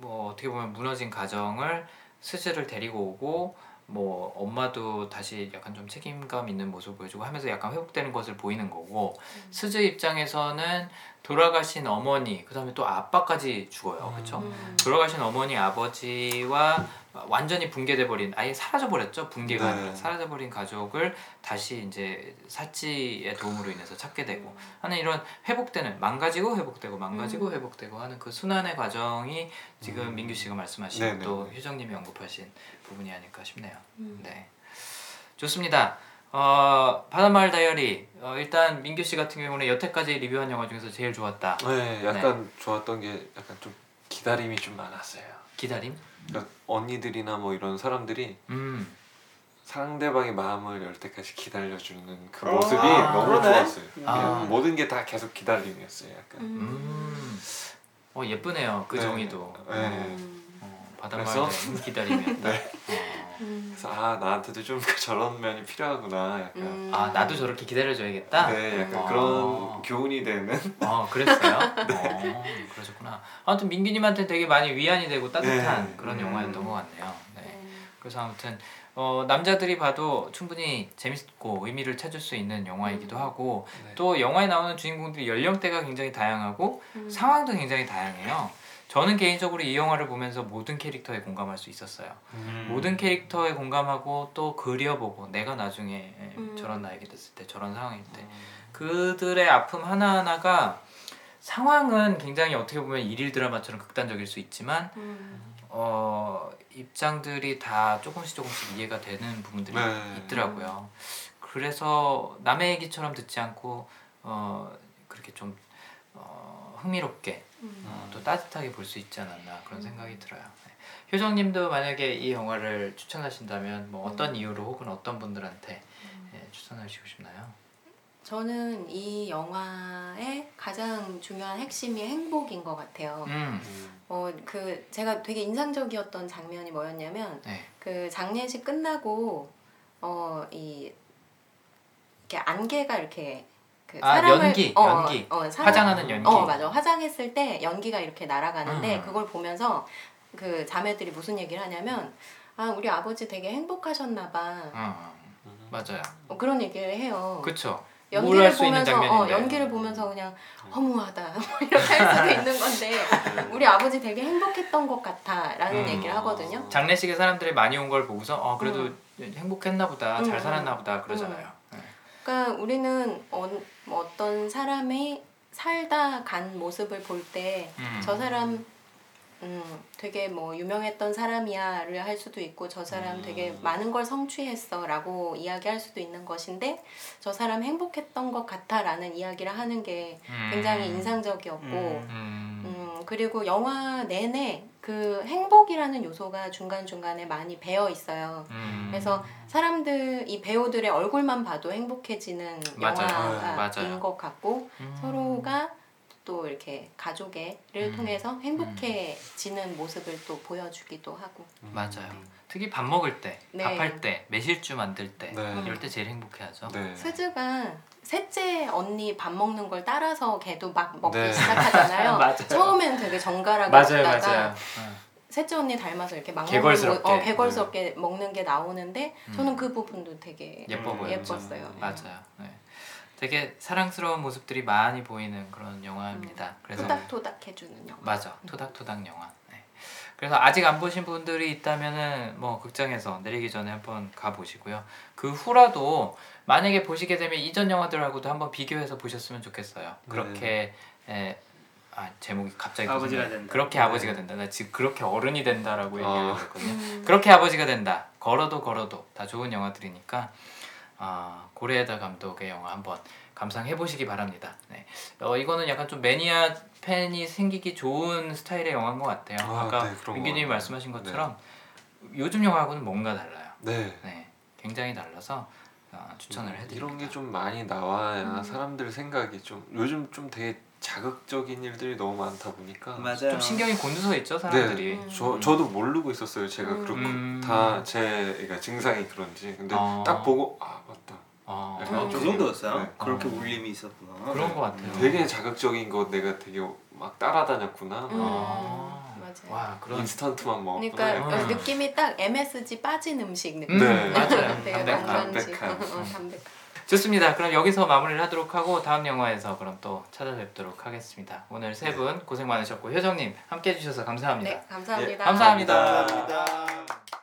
뭐 어떻게 보면 무너진 가정을 스즈를 데리고 오고 뭐 엄마도 다시 약간 좀 책임감 있는 모습을 보여주고 하면서 약간 회복되는 것을 보이는 거고 스즈 입장에서는 돌아가신 어머니 그다음에 또 아빠까지 죽어요 그렇죠 음. 돌아가신 어머니 아버지와 완전히 붕괴돼 버린 아예 사라져 버렸죠 붕괴가 네. 아니라 사라져 버린 가족을 다시 이제 사치의 도움으로 인해서 찾게 되고 하는 이런 회복되는 망가지고 회복되고 망가지고 음. 회복되고 하는 그 순환의 과정이 지금 음. 민규 씨가 말씀하신 네네. 또 효정님이 언급하신 부분이 아닐까 싶네요. 음. 네 좋습니다. 어, 바다마을 다이어리 어, 일단 민규 씨 같은 경우는 여태까지 리뷰한 영화 중에서 제일 좋았다. 네, 약간 좋았던 게 약간 좀 기다림이 좀 많았어요. 기다림. 그러니까 언니들이나 뭐 이런 사람들이 음. 상대방의 마음을 열 때까지 기다려주는 그 아, 모습이 너무 그러네. 좋았어요. 아. 그냥 모든 게 다 계속 기다림이었어요. 약간. 음. 음. 어 예쁘네요 그 네. 정의도. 네. 다이어리 기다림이었다. 네. 어. 음. 그래서 아 나한테도 좀 저런 면이 필요하구나. 약간. 음. 아 나도 저렇게 기다려줘야겠다. 네, 약간 아. 그런 교훈이 되는. 어 그랬어요. 어, 그러셨구나. 아무튼 민기님한테 되게 많이 위안이 되고 따뜻한 네. 그런 음. 영화였던 것 같네요. 네. 음. 그래서 아무튼 어, 남자들이 봐도 충분히 재밌고 의미를 찾을 수 있는 영화이기도 음. 하고 네. 또 영화에 나오는 주인공들이 연령대가 굉장히 다양하고 음. 상황도 굉장히 다양해요. 저는 개인적으로 이 영화를 보면서 모든 캐릭터에 공감할 수 있었어요. 음. 모든 캐릭터에 공감하고 또 그려보고 내가 나중에 음. 저런 나이가 됐을 때 저런 상황일 때 그들의 아픔 하나하나가 상황은 굉장히 어떻게 보면 일일 드라마처럼 극단적일 수 있지만 음. 어, 입장들이 다 조금씩 조금씩 이해가 되는 부분들이 네. 있더라고요. 그래서 남의 얘기처럼 듣지 않고 어, 그렇게 좀 어, 흥미롭게 음. 어, 또 따뜻하게 볼 수 있지 않았나 그런 생각이 들어요. 네. 효정님도 만약에 이 영화를 추천하신다면 뭐 어떤 이유로 혹은 어떤 분들한테 예, 추천하시고 싶나요? 저는 이 영화의 가장 중요한 핵심이 행복인 것 같아요. 음, 어, 그 제가 되게 인상적이었던 장면이 뭐였냐면 네. 그 장례식 끝나고 어 이 이렇게 안개가 이렇게 그 아, 연기, 어, 연기. 어, 사람- 화장하는 연기. 어 맞아 화장했을 때 연기가 이렇게 날아가는데 음. 그걸 보면서 그 자매들이 무슨 얘기를 하냐면 아 우리 아버지 되게 행복하셨나 봐 어, 맞아요. 어, 그런 얘기를 해요. 그렇죠. 연기를 보면서 어. 연기를 보면서 그냥 허무하다 뭐 이렇게 할 수도 있는 건데 우리 아버지 되게 행복했던 것 같아라는 음. 얘기를 하거든요. 장례식에 사람들이 많이 온 걸 보고서 어 그래도 행복했나 보다 잘 음. 살았나 보다 그러잖아요. 네. 그러니까 우리는 어, 뭐 어떤 사람이 살다 간 모습을 볼 때저 음. 사람 음, 되게 뭐 유명했던 사람이야를 할 수도 있고 저 사람 음. 되게 많은 걸 성취했어라고 이야기할 수도 있는 것인데 저 사람 행복했던 것 같아라는 이야기를 하는 게 굉장히 음. 인상적이었고 음. 음. 음, 그리고 영화 내내 그 행복이라는 요소가 중간중간에 많이 배어 있어요. 음. 그래서 사람들 이 배우들의 얼굴만 봐도 행복해지는 맞아요. 영화인 맞아요. 것 같고 음. 서로가 또 이렇게 가족애를 음. 통해서 행복해지는 모습을 또 보여주기도 하고 맞아요. 특히 밥 먹을 때, 네. 밥할 때, 매실주 만들 때 네. 이럴 때 제일 행복해하죠. 네. 스즈가 셋째 언니 밥 먹는 걸 따라서 걔도 막 먹기 네. 시작하잖아요. 처음에는 되게 정갈하게 맞아요, 먹다가 맞아요. 셋째 언니 닮아서 이렇게 막 개걸스럽게. 먹는 거, 어, 개걸스럽게 먹는 게 나오는데 음. 저는 그 부분도 되게 예뻐 음, 보여요. 예뻤어요. 맞아요. 네. 되게 사랑스러운 모습들이 많이 보이는 그런 영화입니다. 그래서 토닥토닥 해주는 영화. 맞아 토닥토닥 영화. 네. 그래서 아직 안 보신 분들이 있다면은 뭐 극장에서 내리기 전에 한번 가 보시고요. 그 후라도 만약에 보시게 되면 이전 영화들하고도 한번 비교해서 보셨으면 좋겠어요. 그렇게 에, 아 제목이 갑자기 아버지가 무슨- 된다. 그렇게 네. 아버지가 된다. 나 지금 그렇게 어른이 된다라고 얘기하려고 어. 했거든요. 음. 그렇게 아버지가 된다. 걸어도 걸어도 다 좋은 영화들이니까 아, 고레에다 감독의 영화 한번 감상해 보시기 바랍니다. 네. 어, 이거는 약간 좀 매니아 팬이 생기기 좋은 스타일의 영화인 것 같아요. 아, 아, 까 네, 같아요. 말씀하신 것처럼 요즘 영화하고는 뭔가 달라요. 네. 네. 굉장히 달라서 어, 추천을 해드립니다. 이런 게 좀 많이 나와야 음. 사람들 생각이 좀 요즘 좀 되게 자극적인 일들이 너무 많다 보니까 맞아요. 좀 신경이 곤두서 있죠 사람들이. 음. 저 저도 모르고 있었어요. 제가 음. 그렇고 음. 다제 그러니까 증상이 그런지 근데 어. 딱 보고 아 맞다. 어, 약간 음. 그 정도였어요? 네. 그렇게 어. 울림이 있었구나. 그런 것 같아요. 되게 자극적인 거 내가 되게 막 따라다녔구나. 음. 아. 맞아요. 와 그런 인스턴트만 먹었구나. 그러니까. 음. 느낌이 딱 MSG 빠진 음식 느낌. 네. 맞아요. 되게 담백한. 담백한. 어, 담백한. 좋습니다. 그럼 여기서 마무리를 하도록 하고 다음 영화에서 그럼 또 찾아뵙도록 하겠습니다. 오늘 세 분 고생 많으셨고 효정님 함께 해주셔서 감사합니다. 네, 감사합니다. 예, 감사합니다. 감사합니다.